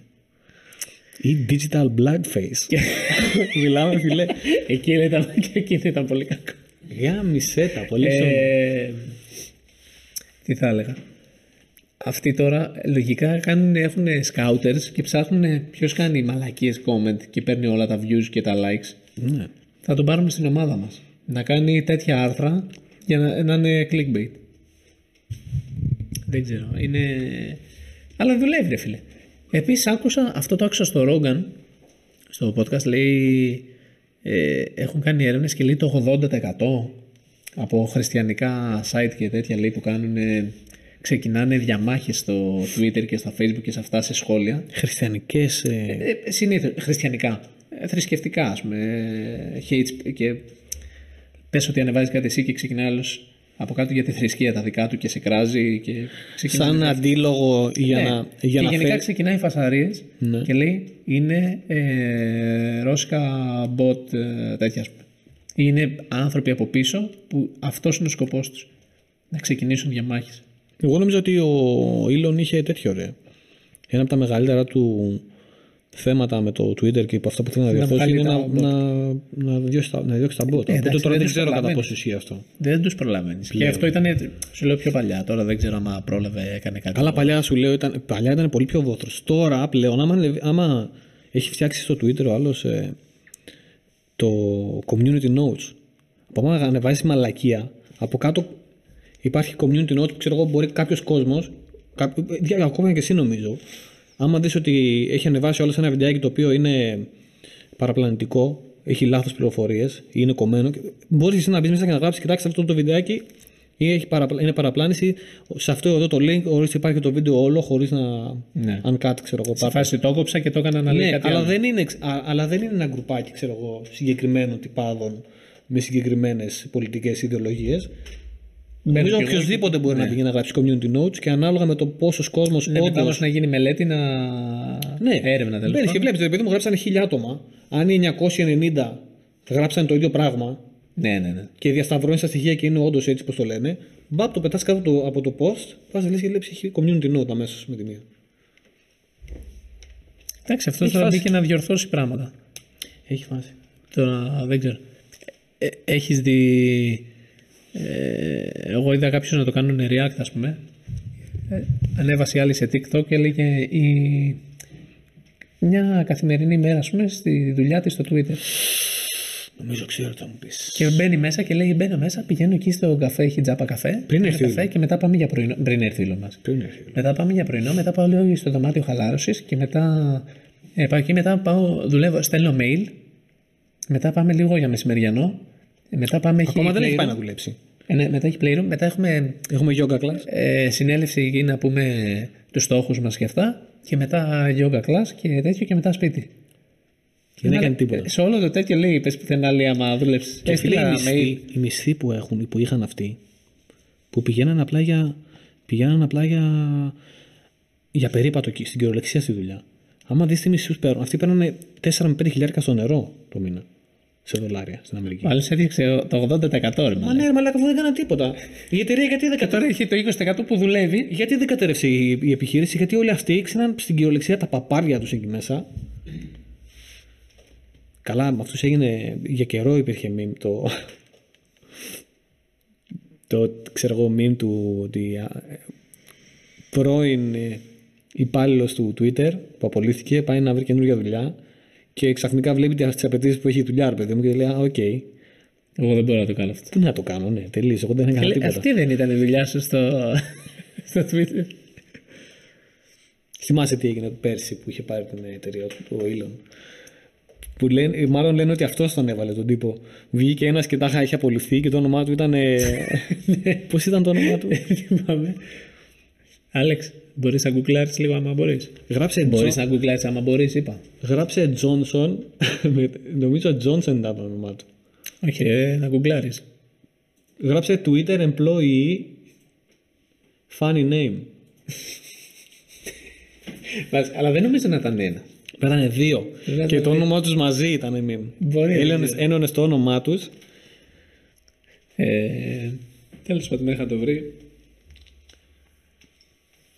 Ή digital blackface. [laughs] Μιλάμε, φιλέ. Εκεί ήταν, και εκείνη ήταν πολύ κακό. Για μισέτα, πολύ σώμα. Ε, τι θα έλεγα. Αυτοί τώρα λογικά κάνουν, έχουν scouters και ψάχνουν ποιος κάνει μαλακίες comment και παίρνει όλα τα views και τα likes. Ναι. Θα τον πάρουμε στην ομάδα μας. Να κάνει τέτοια άρθρα για να, να είναι clickbait. Δεν ξέρω. Είναι... Αλλά δουλεύει ρε φίλε. Επίσης άκουσα, αυτό το άκουσα στο Rogan, στο podcast, λέει ε, έχουν κάνει έρευνες και λέει το 80% από χριστιανικά site και τέτοια λέει που κάνουν ε, ξεκινάνε διαμάχες στο Twitter και στα Facebook και σε αυτά σε σχόλια Χριστιανικές... Ε... ε, συνήθως χριστιανικά, ε, θρησκευτικά ας πούμε, ε, hate sp- και πες ότι ανεβάζεις κάτι εσύ και ξεκινάει άλλος από κάτω για τη θρησκεία τα δικά του και σε κράζει και ξεκινάει σαν αντίλογο για ναι. να, για και να γενικά φέρει... ξεκινάει φασαρίες Ναι. και λέει είναι ε, ρώσικα bot ε, τέτοια ας πούμε. Είναι άνθρωποι από πίσω που αυτός είναι ο σκοπός τους. Να ξεκινήσουν διαμάχες. Εγώ νομίζω ότι ο Ήλον είχε τέτοιο ρε. Ένα από τα μεγαλύτερα του θέματα με το Twitter και από αυτά που θέλει να Να διορθώσει βγάλει είναι τα να, bot. να, να, διώξει τα, να διώξει τα bot. Οπότε εντάξει, τώρα δεν δεν τους ξέρω κατά προλαβαίνεις. πόσο ισχύει αυτό. Δεν τους προλαβαίνεις. Και αυτό ήταν, σου λέω πιο παλιά. Τώρα δεν ξέρω αν πρόλαβε, έκανε κάτι. Καλά, παλιά σου λέω ήταν, παλιά ήταν πολύ πιο βόθρος. Τώρα πλέον, άμα, ανεβεί- άμα έχει φτιάξει στο Twitter ο άλλος το community notes, από άμα ανεβάζει μαλακία, από κάτω υπάρχει community notes που ξέρω εγώ μπορεί κάποιος κόσμος, ακόμα και εσύ νομίζω, άμα δεις ότι έχει ανεβάσει όλος ένα βιντεάκι το οποίο είναι παραπλανητικό, έχει λάθος πληροφορίες ή είναι κομμένο, μπορείς εσύ να μπεις μέσα και να γράψεις: Κοιτάξτε αυτό το βιντεάκι ή έχει παραπλα... είναι παραπλάνηση. Σε αυτό εδώ το link, ορίστε υπάρχει το βίντεο όλο χωρίς να. Ναι. uncut, ξέρω εγώ. Σε πάρτε. φάση το έκοψα και το έκανα να λέει Ναι, κάτι αλλά άλλο. δεν, είναι, εξ- α- αλλά δεν είναι ένα γκρουπάκι, ξέρω εγώ, συγκεκριμένων τυπάδων με συγκεκριμένες πολιτικές ιδεολογίες. Νομίζω κι εγώ. οποιοδήποτε μπορεί να πηγαίνει να γράψει community notes και ανάλογα με το πόσος κόσμος Ναι, μετά όντω. όμως να γίνει μελέτη, να... Ναι, έρευνα τέλος Μπαίνεις και πάντων. βλέπεις, επειδή μου γράψανε χίλια άτομα, αν οι 990 γράψανε το ίδιο πράγμα Ναι, ναι, ναι. και διασταυρώνει τα στοιχεία και είναι όντως έτσι πώς το λένε, μπαπ το πετάς κάτω από το, από το post, πας λες και λέει έχει community note αμέσως με τη μία. Εντάξει, αυτός Έχει τώρα φάση. μπήκε να διορθώσει πράγματα. Έχει φάση. Τώρα δεν ξέρω. Ε, έχεις δει... Ε, εγώ είδα κάποιους να το κάνουν react ας πούμε. Ε, ανέβασε η άλλη σε TikTok και έλεγε η... μια καθημερινή μέρα ας πούμε στη δουλειά της στο Twitter. Νομίζω ξέρω τι θα μου πεις. Και μπαίνει μέσα και λέει μπαίνω μέσα, πηγαίνω εκεί στο καφέ, έχει τζάπα καφέ. Πριν ένα έρθει ο καφέ και μετά πάμε για πρωινό. Πριν έρθει ο Elon Musk. Πριν έρθει. Μετά πάμε για πρωινό, μετά πάω λίγο στο δωμάτιο χαλάρωσης και μετά. Ε, πάω εκεί, μετά πάω, δουλεύω, στέλνω mail. Μετά πάμε λίγο για μεσημεριανό. Ε, μετά πάμε. Ακόμα δεν έχει playroom. πάει να δουλέψει. Ε, ναι, μετά έχει playroom. Μετά έχουμε Έχουμε yoga class. ε, συνέλευση εκεί να πούμε τους στόχους μας και αυτά. Και μετά yoga class και τέτοιο και μετά σπίτι. Δεν Ένα- έκανε τίποτα. ε, Σε όλο το τέτοιο λέει, πες πουθενά λέει άμα δούλεψε. Και φίλε, οι Έστειλα μισθοί, mail. οι μισθοί που, έχουν, που είχαν αυτοί, που πηγαίναν απλά για, πηγαίναν απλά για, για περίπατο εκεί, στην κυριολεξία στη δουλειά. Άμα δεις τι μισθούς παίρνουν, αυτοί παίρνουν 4 με 5 χιλιάρικα στο νερό το μήνα. Σε δολάρια στην Αμερική. Πάλι σε έδειξε το 80% ρε Μα μάλλον. ναι, ρε μαλάκα, αφού δεν έκανα τίποτα. Η εταιρεία γιατί δεν Και τώρα έχει το 20% που δουλεύει. Γιατί δεν κατέρευσε η, η επιχείρηση, γιατί όλοι αυτοί ξέραν στην κυριολεξία τα παπάρια τους εκεί μέσα. Καλά, με αυτούς έγινε για καιρό υπήρχε meme το. το ξέρω εγώ meme του ότι α, ε, πρώην ε, υπάλληλος του Twitter που απολύθηκε πάει να βρει καινούργια δουλειά και ξαφνικά βλέπει τις απαιτήσεις που έχει η δουλειά, ρε παιδί μου, και λέει Α, οκ. Εγώ δεν μπορώ να το κάνω αυτό. Τι να το κάνω, ναι, τελείως. Εγώ δεν έκανα Καλέ, τίποτα. αυτή δεν ήταν η δουλειά σου στο, [laughs] στο Twitter. Θυμάσαι τι έγινε πέρσι που είχε πάρει την εταιρεία του, ο Elon; Που λένε, μάλλον λένε ότι αυτός τον έβαλε τον τύπο. Βγήκε ένας και τάχα είχε απολυθεί και το όνομά του ήταν. [laughs] Πώς ήταν το όνομά του; Θυμάμαι. Άλεξ, μπορείς να γκουγκλάρεις λίγο άμα μπορείς. γράψε, Μπορείς Τζο- να γκουγκλάρεις άμα μπορείς, είπα. γράψε Johnson. [laughs] με- νομίζω Johnson ήταν το όνομά του. Όχι, ε, να γκουγκλάρεις. Γράψε Twitter employee funny name. Αλλά δεν νομίζω να ήταν ένα. Πέρανε δύο. Δηλαδή- και το όνομά τους μαζί ήταν meme. Μπορεί, Έλωνες- δεν Ένωνες το όνομά τους. Ε, Τέλος πάντων, είχα το βρει.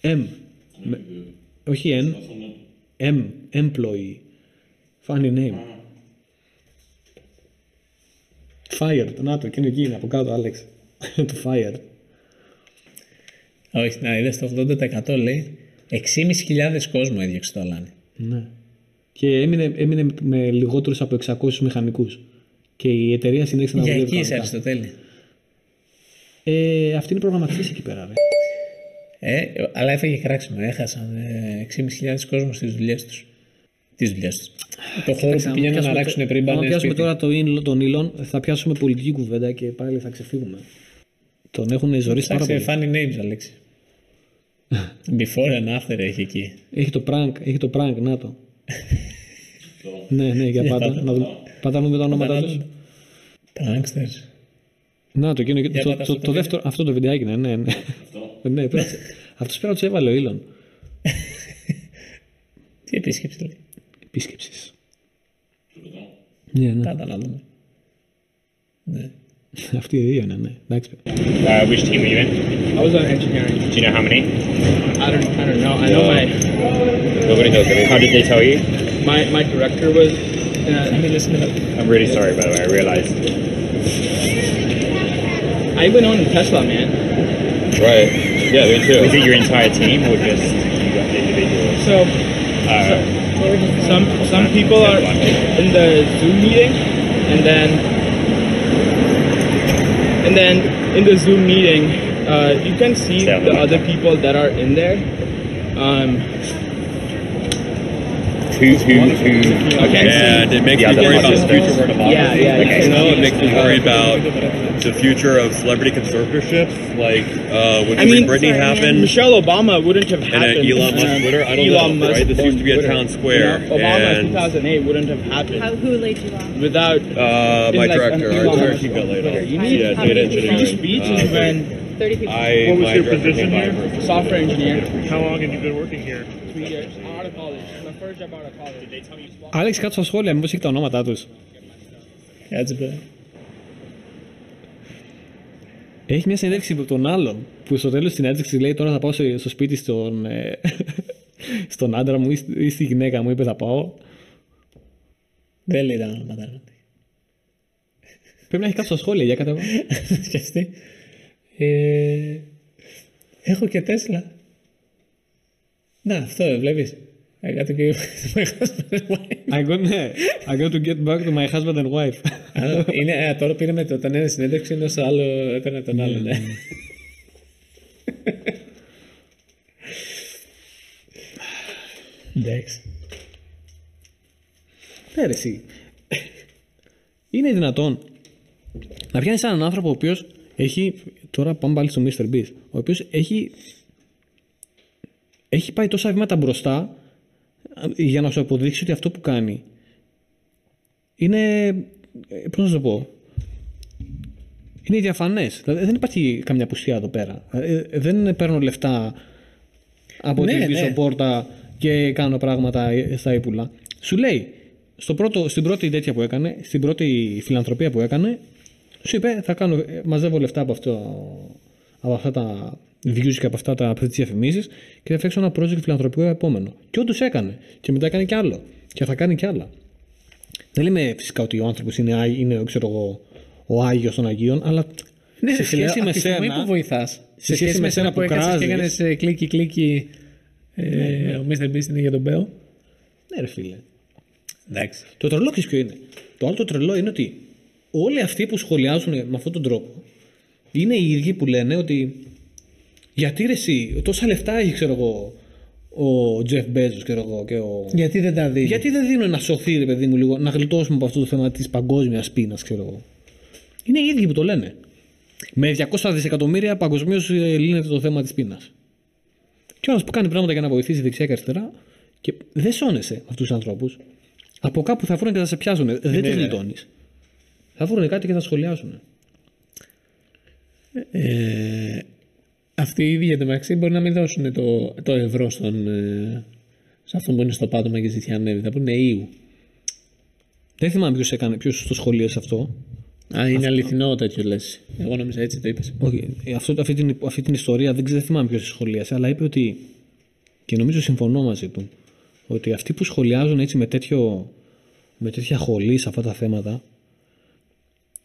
M. Με- όχι N. M. Employee. Funny name. Fired. Να το, εκείνο εκεί είναι από κάτω, Άλεξ. [laughs] το fired. Όχι, να είδες το 80% λέει. 6.500 κόσμο έδιωξε το Αλάνι. Ναι. Και έμεινε, έμεινε με λιγότερους από 600 μηχανικούς. Και η εταιρεία συνέχισε να Για δουλεύει εκεί είσαι κανονικά. Αριστοτέλη. Ε, αυτή είναι προγραμματιστής εκεί πέρα, ρε. Ε, αλλά έφαγε κράξιμο. Έχασαν ε, 6.500 κόσμος στις δουλειές τους. Τις δουλειές τους. Το χώρο Εντάξει, που άμα πηγαίνουν να πιάσουμε αράξουν το- πριν άμα πάνε. πιάσουμε σπίτι. τώρα το ήλ- τον Ήλον, θα πιάσουμε πολιτική κουβέντα και πάλι θα ξεφύγουμε. Τον έχουν ζωήσει πάρα Ψάξε πολύ. funny names, Αλέξη. [laughs] Before and after έχει εκεί. Έχει το prank, έχει το prank, να το. [laughs] ναι, ναι, για πάντα. πάτα. να δούμε, πάτα να δούμε τα ονόματά Πάτα, τους. Pranksters. Να το, εκείνο, Για το, πάτα το, αυτό το, το δεύτερο, αυτό το βιντεάκι, ναι, ναι. ναι. ναι πρέπει, αυτός πρέπει να τους έβαλε ο Ήλον. Τι επίσκεψη λέει. Επίσκεψης. Ναι, ναι. Πάντα να δούμε. Ναι. Αυτοί οι δύο είναι, ναι. Εντάξει. Uh, which team were you in? I was on engineering. Do you know how many? I don't, I don't know. I know my Nobody knows. How did they tell you? my, my director was. Θα Uh, μιλήσει μετά. I'm really sorry, by the way. I realized. I went on Tesla, man. Right. Yeah, me too. Was it your entire team or just you got individuals? So Uh, some some people are in the Zoom meeting, and then and then in the Zoom meeting, uh, you can see the other people that are in there. Um, who, who, who? Okay. And it makes The me other worry about the future of democracy. Yeah, yeah, okay. yeah. You know, it makes me worry about the future of celebrity conservatorships. Like uh, when I mean, Britney happened, Michelle Obama wouldn't have happened. And, uh, happened. Elon Musk um, Twitter? I don't Elon know, Musk right? This used to be at Twitter. Town Square, You know, Obama and- 2008 wouldn't have happened How, who laid you off? without uh, my in, like, director, an our Elon director, Musk got laid off. Twitter. You need Yeah, How data many people? free engineering. speech Uh, is when 30 people. I, What was your position here? software engineer. How long have you been working here? Three years out of college. My first job out of college. Did they tell me swap? Άλεξ, κάτω στα σχόλια, μήπως έχει τα ονόματά τους. Κάτσε μπρε. Έχει μια συνέντευξη από τον άλλον που στο τέλος της συνέντευξης λέει τώρα θα πάω σε- στο σπίτι στον, ε, [laughs] στον άντρα μου ή στη- ή στη γυναίκα μου, είπε θα πάω. Δεν λέει τα ονόματα. Πρέπει να έχει κάτω στα σχόλια, για κατέβα. [laughs] Σκεφτεί. Ε, έχω και Τέσλα. Να, αυτό βλέπεις. I got to give my husband wife. I got, ναι, I got to get back to my husband and wife. Α, είναι, ε, τώρα πήραμε το, τον ένα συνέντευξη ενώ στο άλλο έπαιρνε τον άλλο. Ναι. Εντάξει. Ναι, ρε, εσύ. Είναι δυνατόν να πιάνεις έναν άνθρωπο ο οποίος έχει. Τώρα πάμε πάλι στο Mr. Beast. Ο οποίος έχει. Έχει πάει τόσα βήματα μπροστά ε, για να σου αποδείξει ότι αυτό που κάνει είναι. Πώς να σου το πω. Είναι διαφανές. Δηλαδή δεν υπάρχει καμιά πουστιά εδώ πέρα. Ε, Δεν παίρνω λεφτά από Ναι, την πίσω ναι. πόρτα και κάνω πράγματα στα ύπουλα. Σου λέει, στο πρώτο, στην πρώτη τέτοια που έκανε, στην πρώτη φιλανθρωπία που έκανε, σου είπε θα κάνω, ε, μαζεύω λεφτά από, αυτό, από αυτά τα views και από αυτά τα αυτές τις διαφημίσεις και θα φτιάξω ένα project φιλανθρωπικό επόμενο. Και όντως έκανε. Και μετά έκανε κι άλλο. Και θα κάνει κι άλλα. Δεν λέμε φυσικά ότι ο άνθρωπος είναι, άγι- είναι ξέρω εγώ, ο Άγιος των Αγίων, αλλά Ναι, σε ρε φίλε, σχέση με από τη στιγμή σένα. που βοηθάς. Σε σχέση με σένα που έκανες και κράζεις. έκανες κλίκι κλίκι. Ε, ο Mr. Beast είναι για τον Μπέο. Ναι, ρε φίλε. Εντάξει. Το τρελό ξέρεις ποιο είναι. Το άλλο το τρελό είναι ότι όλοι αυτοί που σχολιάζουν με αυτόν τον τρόπο είναι οι ίδιοι που λένε ότι γιατί ρε εσύ, τόσα λεφτά έχει ξέρω εγώ ο Τζεφ Μπέζος ξέρω εγώ και ο... Γιατί δεν τα δίνεις; Γιατί δεν δίνουν να σωθεί ρε παιδί μου λίγο, να γλιτώσουμε από αυτό το θέμα της παγκόσμιας πείνας ξέρω εγώ. Είναι οι ίδιοι που το λένε. Με 200 δισεκατομμύρια παγκοσμίως λύνεται το θέμα της πείνας. Και ο που κάνει πράγματα για να βοηθήσει δεξιά και αριστερά και δεν σώνεσαι με αυτούς τους ανθρώπους. Από κάπου θα βρουν και θα σε πιάσουν. δεν ναι, τους ναι. γλιτώνεις. Θα βρουν κάτι και θα σχολιάσουν. Ε, αυτοί οι ίδιοι εντωμεταξύ μπορεί να μην δώσουν το, το ευρώ στον, ε, σε αυτόν που είναι στο πάτωμα και ζητιανεύει. Θα πούνε ΙΟΥ. Δεν θυμάμαι ποιος έκανε, ποιος το σχολίασε αυτό. Α, είναι αληθινό τέτοιο λες. Εγώ νόμιζα έτσι το είπες. Όχι, αυτό, αυτή, την, αυτή την ιστορία δεν ξέρω, δεν θυμάμαι ποιος σχολίασε, αλλά είπε ότι. και νομίζω συμφωνώ μαζί του. Ότι αυτοί που σχολιάζουν έτσι με, τέτοιο, με τέτοια χολή σε αυτά τα θέματα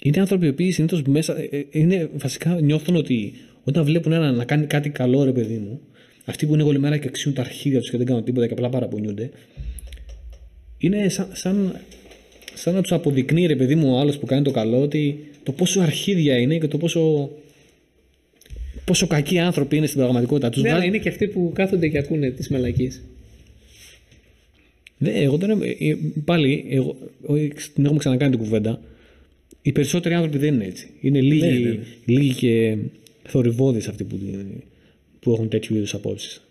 είναι άνθρωποι οι οποίοι συνήθως μέσα. ε, ε, Είναι, βασικά νιώθουν ότι όταν βλέπουν έναν να κάνει κάτι καλό, ρε παιδί μου, αυτοί που είναι όλη μέρα και αξιούν τα αρχίδια τους και δεν κάνουν τίποτα και απλά παραπονιούνται, είναι σαν, σαν, σαν να τους αποδεικνύει, ρε παιδί μου, ο άλλος που κάνει το καλό, ότι το πόσο αρχίδια είναι και το πόσο πόσο κακοί άνθρωποι είναι στην πραγματικότητα. Τους Ναι, αλλά βγάζει- είναι και αυτοί που κάθονται και ακούνε τις μαλακίες. Ναι, εγώ δεν είμαι- ε, Πάλι, εγώ, εγώ την έχουμε ξανακάνει την κουβέντα. Οι περισσότεροι άνθρωποι δεν είναι έτσι. Είναι λίγοι, Ναι, ναι, ναι. λίγοι και θορυβώδεις αυτοί που, που έχουν τέτοιου είδους απόψεις.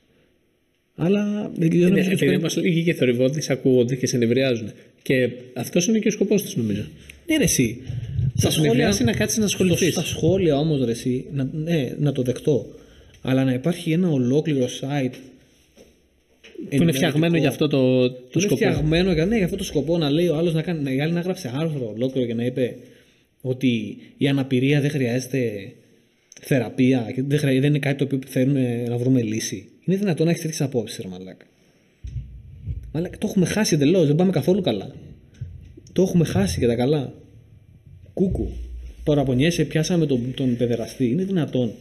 Αλλά δεν δεν νομίζω ότι Επειδή είναι- όμω λίγοι και θορυβόντε ακούγονται και σε νευριάζουν. Και αυτός είναι και ο σκοπός τους, νομίζω. Ναι, ρε, εσύ. Θα σου νευριάσει να κάτσεις να ασχοληθείς. Στα σχόλια όμως, ρε, εσύ, να, ναι, να το δεχτώ. Αλλά να υπάρχει ένα ολόκληρο site. Που είναι φτιαγμένο για αυτό το, Που το είναι σκοπό. φτιαγμένο για, ναι, για αυτό το σκοπό να λέει ο άλλος να κάνει. Να, η άλλη να γράψει άρθρο ολόκληρο και να είπε ότι η αναπηρία δεν χρειάζεται θεραπεία και δεν, χρειάζεται, δεν είναι κάτι το οποίο θέλουμε να βρούμε λύση. Είναι δυνατόν να έχεις τέτοιες απόψεις, ρε Μαλάκα. Μαλάκα, το έχουμε χάσει εντελώς. Δεν πάμε καθόλου καλά. Το έχουμε χάσει και τα καλά. Κούκου. Παραπονιέσαι, πιάσαμε τον, τον παιδεραστή. Είναι δυνατόν.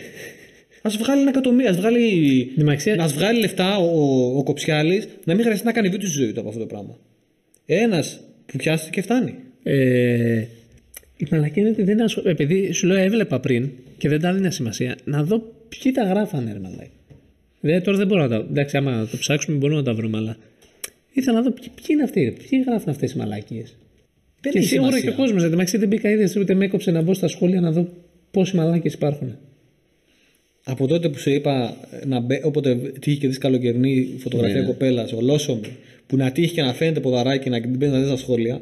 [laughs] Α βγάλει ένα εκατομμύριο, ας βγάλει, Ναι, μα ξέρεις- να βγάλει λεφτά ο, ο, ο Κοψιάλης, να μην χρειαστεί να κάνει βίντεο στη ζωή του από αυτό το πράγμα. Ένας που πιάστηκε και φτάνει. Ε, η μαλακία είναι ότι δεν ασχολ... Επειδή σου λέω έβλεπα πριν και δεν τα έδινα σημασία, να δω ποιοι τα γράφανε, ρε μαλακία. Δεν, τώρα δεν μπορώ να τα. Εντάξει, άμα το ψάξουμε μπορούμε να τα βρούμε, αλλά. Ήθελα να δω ποιοι, ποιοι είναι αυτοί, ρε, ποιοι γράφουν αυτές οι μαλακίες. Δεν Και έχει σίγουρα σημασία. και ο κόσμος. Εντάξει, δεν μπήκα ήδη, ούτε με έκοψε να μπω στα σχόλια να δω πόσοι μαλάκες υπάρχουν. Από τότε που σου είπα να μπε, όποτε τύχει και δεις καλοκαιρινή φωτογραφία Ναι. κοπέλας, ολόσωμη, που να τύχει και να φαίνεται ποδαράκι να την μπαίνει να δεις τα σχόλια,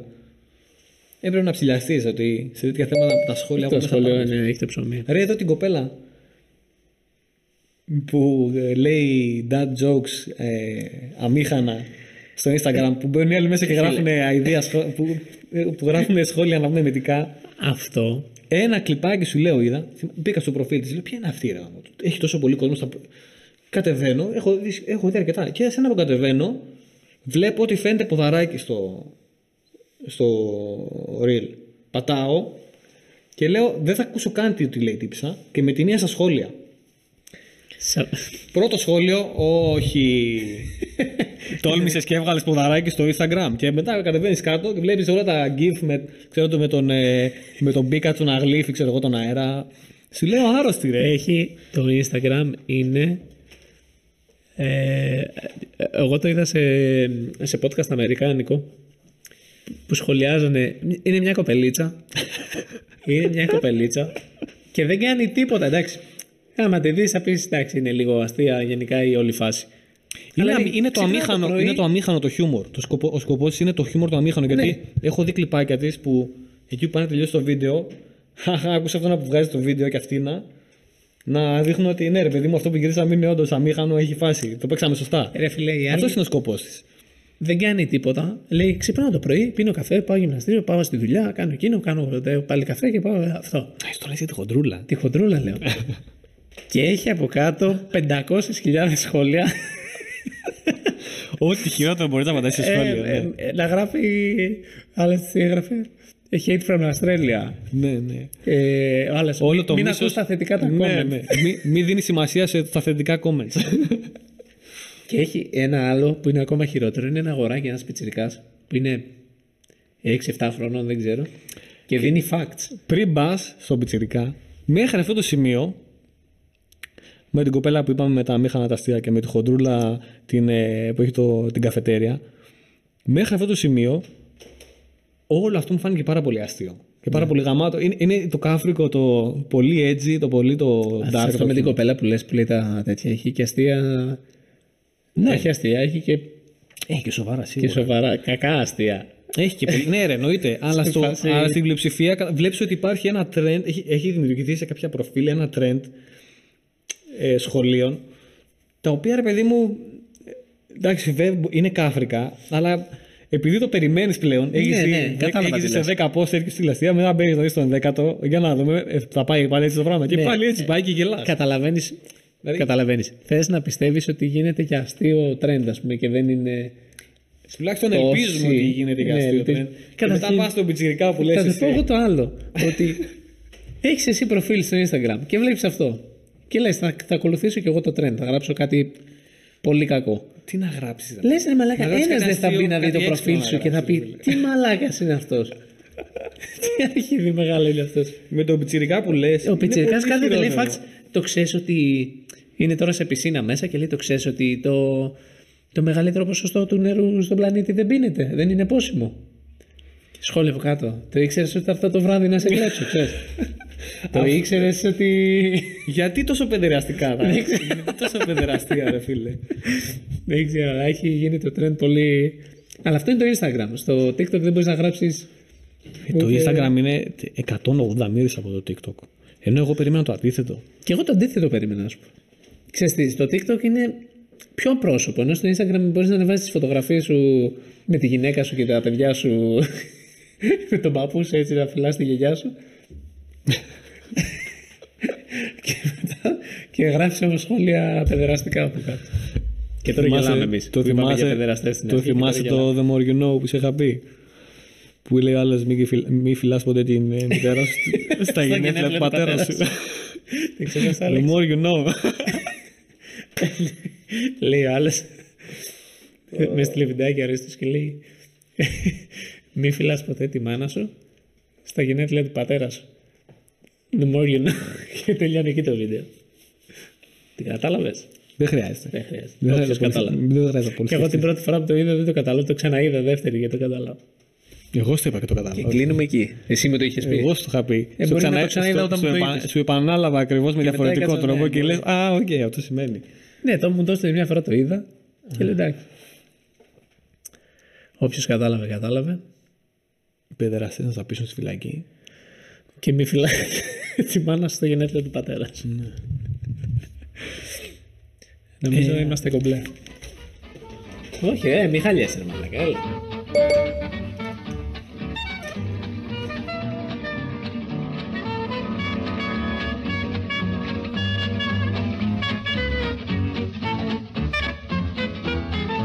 έπρεπε να ψηλιαστείς ότι σε τέτοια θέματα τα σχόλια Το έχουν μέσα σχόλιο πάνω. είναι, έχετε ψωμί. Ρε εδώ την κοπέλα που ε, λέει dad jokes ε, αμήχανα στο Instagram που μπαίνουν οι άλλοι μέσα και γράφουν αηδία σχό- που, ε, που γράφουν σχόλια να πούμε μετικά. Αυτό Ένα κλιπάκι σου λέω είδα, μπήκα στο προφίλ της, λέω ποια είναι αυτή ρε γάμο του. Έχει τόσο πολύ κόσμο στα... Κατεβαίνω, έχω δει, έχω δει αρκετά και σε ένα που κατεβαίνω βλέπω ότι φαίνεται ποδαράκι στο, στο reel. Πατάω και λέω δεν θα ακούσω καν τι τι λέει η τύψα και με την μία στα σχόλια. Σα- Πρώτο σχόλιο, όχι. [laughs] Τόλμησες και έβγαλες ποδαράκι στο Instagram. Και μετά κατεβαίνεις κάτω και βλέπεις όλα τα GIF με, ξέρω, το, με τον, ε, με τον Πίκατσο να γλύφει ξέρω εγώ, τον αέρα. Σου λέω άρρωστη ρε. Έχει το Instagram είναι. Ε, εγώ το είδα σε, σε podcast αμερικάνικο που σχολιάζανε. Είναι μια κοπελίτσα. είναι μια κοπελίτσα και δεν κάνει τίποτα. Εντάξει. Άμα τη δεις, θα πεις εντάξει, είναι λίγο αστεία γενικά η όλη φάση. Είναι, Αλλά αμη- είναι, το ξυπνάω αμήχανο, πρωί- είναι το αμήχανο το χιούμορ. Το σκοπό, ο σκοπός είναι το χιούμορ το αμήχανο. Γιατί Ναι. έχω δει κλιπάκια της που εκεί που πάνε να τελειώσει το βίντεο, χαχα, άκουσα αυτό να που βγάζει το βίντεο και αυτή να. Να δείχνουν ότι ναι, ρε παιδί μου, αυτό που γυρίσαμε είναι όντως αμήχανο, έχει φάση. Το παίξαμε σωστά. Ρε φίλε, η Αυτός άλλη είναι ο σκοπός της. Δεν κάνει τίποτα. Λέει ξυπνάω το πρωί, πίνω καφέ, πάω γυμναστήριο, πάω στη δουλειά, κάνω εκείνο, κάνω ε, πάλι καφέ και πάω ε, αυτό. Τώρα είσαι τη χοντρούλα. Τη χοντρούλα λέω. [laughs] και έχει από κάτω 500.000 σχόλια. Ό,τι χειρότερο μπορεί να πατάει σε Ε, σχόλιο. ε, ναι. ε, να γράφει. Άλλες τι έγραφε; Hate from Australia. ναι, ναι. Ε, άλλες, Όλο το μην μίσος- ακούς τα θετικά τα ναι, comments. ναι. Μη, μη δίνει σημασία σε, στα θετικά comments. [laughs] Και έχει ένα άλλο που είναι ακόμα χειρότερο. Είναι ένα αγοράκι, ένας πιτσιρικάς που είναι 6-7 χρονών, δεν ξέρω. Και δίνει facts. Πριν μπα στον πιτσιρικά, μέχρι αυτό το σημείο, με την κοπέλα που είπαμε με τα μήχανα τα αστεία και με τη χοντρούλα την, ε, που έχει το, την καφετέρια, μέχρι αυτό το σημείο, όλο αυτό μου φάνηκε πάρα πολύ αστείο. Και πάρα πολύ γαμάτο. Είναι, είναι το κάφρικο, το πολύ edgy, το πολύ το dark. Αυτό το με την πιο- κοπέλα που λες που λέει τα τέτοια. Έχει και αστεία. Ναι. Έχει αστεία, έχει και, Έχει και σοβαρά και σίγουρα. σοβαρά. Κακά αστεία. Έχει και πολύ. ναι, ρε, εννοείται. αλλά, Στην στο, φάση- αλλά στην πλειοψηφία βλέπεις ότι υπάρχει ένα trend, έχει, έχει δημιουργηθεί σε κάποια προφίλ ένα trend ε, σχολείων, τα οποία ρε παιδί μου. ε, Εντάξει, βέβαια είναι κάφρικα, αλλά επειδή το περιμένεις πλέον, έχεις Ναι, δει, ναι, κατάλαβα έχεις τι δει σε λες. 10 post έρχεσαι στη λαστεία, μετά μπαίνει να δεις τον 10ο, για να δούμε, ε, θα πάει πάλι έτσι το πράγμα. Και Ναι. πάλι έτσι πάει και γελάς. Καταλαβαίνεις. Δηλαδή- Καταλαβαίνεις. Θες να πιστεύεις ότι γίνεται και αστείο trend, ας πούμε, και δεν είναι. Τουλάχιστον Τόση- ελπίζουμε ότι γίνεται για Ναι, αστείο. ελπίζω. trend. Και μετά Καταρχήν- πας στον πιτσιρικά που λες. Θα σου πω εγώ το άλλο. ότι έχεις εσύ προφίλ στο Instagram και βλέπεις αυτό. Και λες, θα, θα ακολουθήσω και εγώ το trend. Θα γράψω κάτι πολύ κακό. Τι να γράψεις. Λες ρε μαλάκα, Να γράψεις ένας κάτι δεν θα αστείο, μπει να δει κάτι το έξυπνο προφίλ να σου και θα γράψεις, πει φίλε. Τι μαλάκας είναι αυτός. [laughs] Τι αρχίδι μεγάλο είναι αυτός. Με τον πιτσιρικά που λες. Ο Πιτσυρικά κάθεται λέει φάξ. Το ξέρεις ότι είναι τώρα σε πισίνα μέσα και λέει το ξέρεις ότι το, το μεγαλύτερο ποσοστό του νερού στον πλανήτη δεν πίνεται. Δεν είναι πόσιμο. Και σχόλιο από κάτω. Το ήξερες ότι θα έρθω το βράδυ να σε κλέψω, ξέρεις. [laughs] το ήξερες ότι. [laughs] Γιατί τόσο παιδεραστικά, ρε. Γιατί τόσο παιδεραστικά, ρε φίλε. δεν ξέρω, αλλά έχει γίνει το trend πολύ. Αλλά αυτό είναι το Instagram. Στο TikTok δεν μπορείς να γράψεις. Ε, το Instagram είναι 180 μοίρες από το TikTok. Ενώ εγώ περίμενα το αντίθετο. Και εγώ το αντίθετο περίμενα, να σου πω. Ξέρεις τι, στο TikTok είναι πιο πρόσωπο. Ενώ στο Instagram μπορείς να ανεβάσεις τις φωτογραφίες σου με τη γυναίκα σου και τα παιδιά σου. [laughs] με τον παππού σου έτσι να φυλάς τη γιαγιά σου. [laughs] και μετά και γράφεις όμως σχόλια παιδεραστικά από κάτω. Και τώρα Θυμάσαι- γελάμε εμείς. Το θυμάσαι, το, θυμάσαι το The More You Know που σε είχα πει. Που λέει ο άλλος μη, φυλ, μη φυλάς ποτέ την ε, μητέρα σου [laughs] στα γενέθλια του πατέρα σου. Δεν ξέρω τι The άλλο. more you know. Λέει ο άλλος. με στείλε βιντεάκι αρέστος και λέει μη φυλάς ποτέ τη μάνα σου στα γενέθλια του πατέρα σου. The more you know. και τελειώνει εκεί το βίντεο. Τι κατάλαβες; Δεν χρειάζεται. Δεν χρειάζεται. Δεν Όποιος χρειάζεται κατάλαβε. πολύ- δεν χρειάζεται πολύ Και εγώ την σκεφτείς. πρώτη φορά που το είδα δεν το κατάλαβα, το ξαναείδα δεύτερη και το κατάλαβα. Εγώ στο είπα και το κατάλαβα. κλείνουμε εκεί. Εσύ με το είχες πει. Εγώ σου είχα πει. Ε, Σου μπορεί να ξανα- το ξαναείδα στο- όταν σου μου το επα- είπες. Σου επανάλαβα ακριβώς με μετά διαφορετικό έκατσα, τρόπο ναι, και μπορεί. λες: Α, οκ, αυτό σημαίνει. Ναι, το μου το έστειλε μια φορά το είδα και λέω εντάξει. Όποιος κατάλαβε, κατάλαβε. Οι παιδεραστέ να σα πείσουν στη φυλακή. Και μη φυλάει [laughs] τη μάνα στο γενέθλιο του πατέρας σου. Ναι. Νομίζω είμαστε κομπλέ. Όχι, ε, μη χαλιέσαι, ρε μαλάκα, έλα.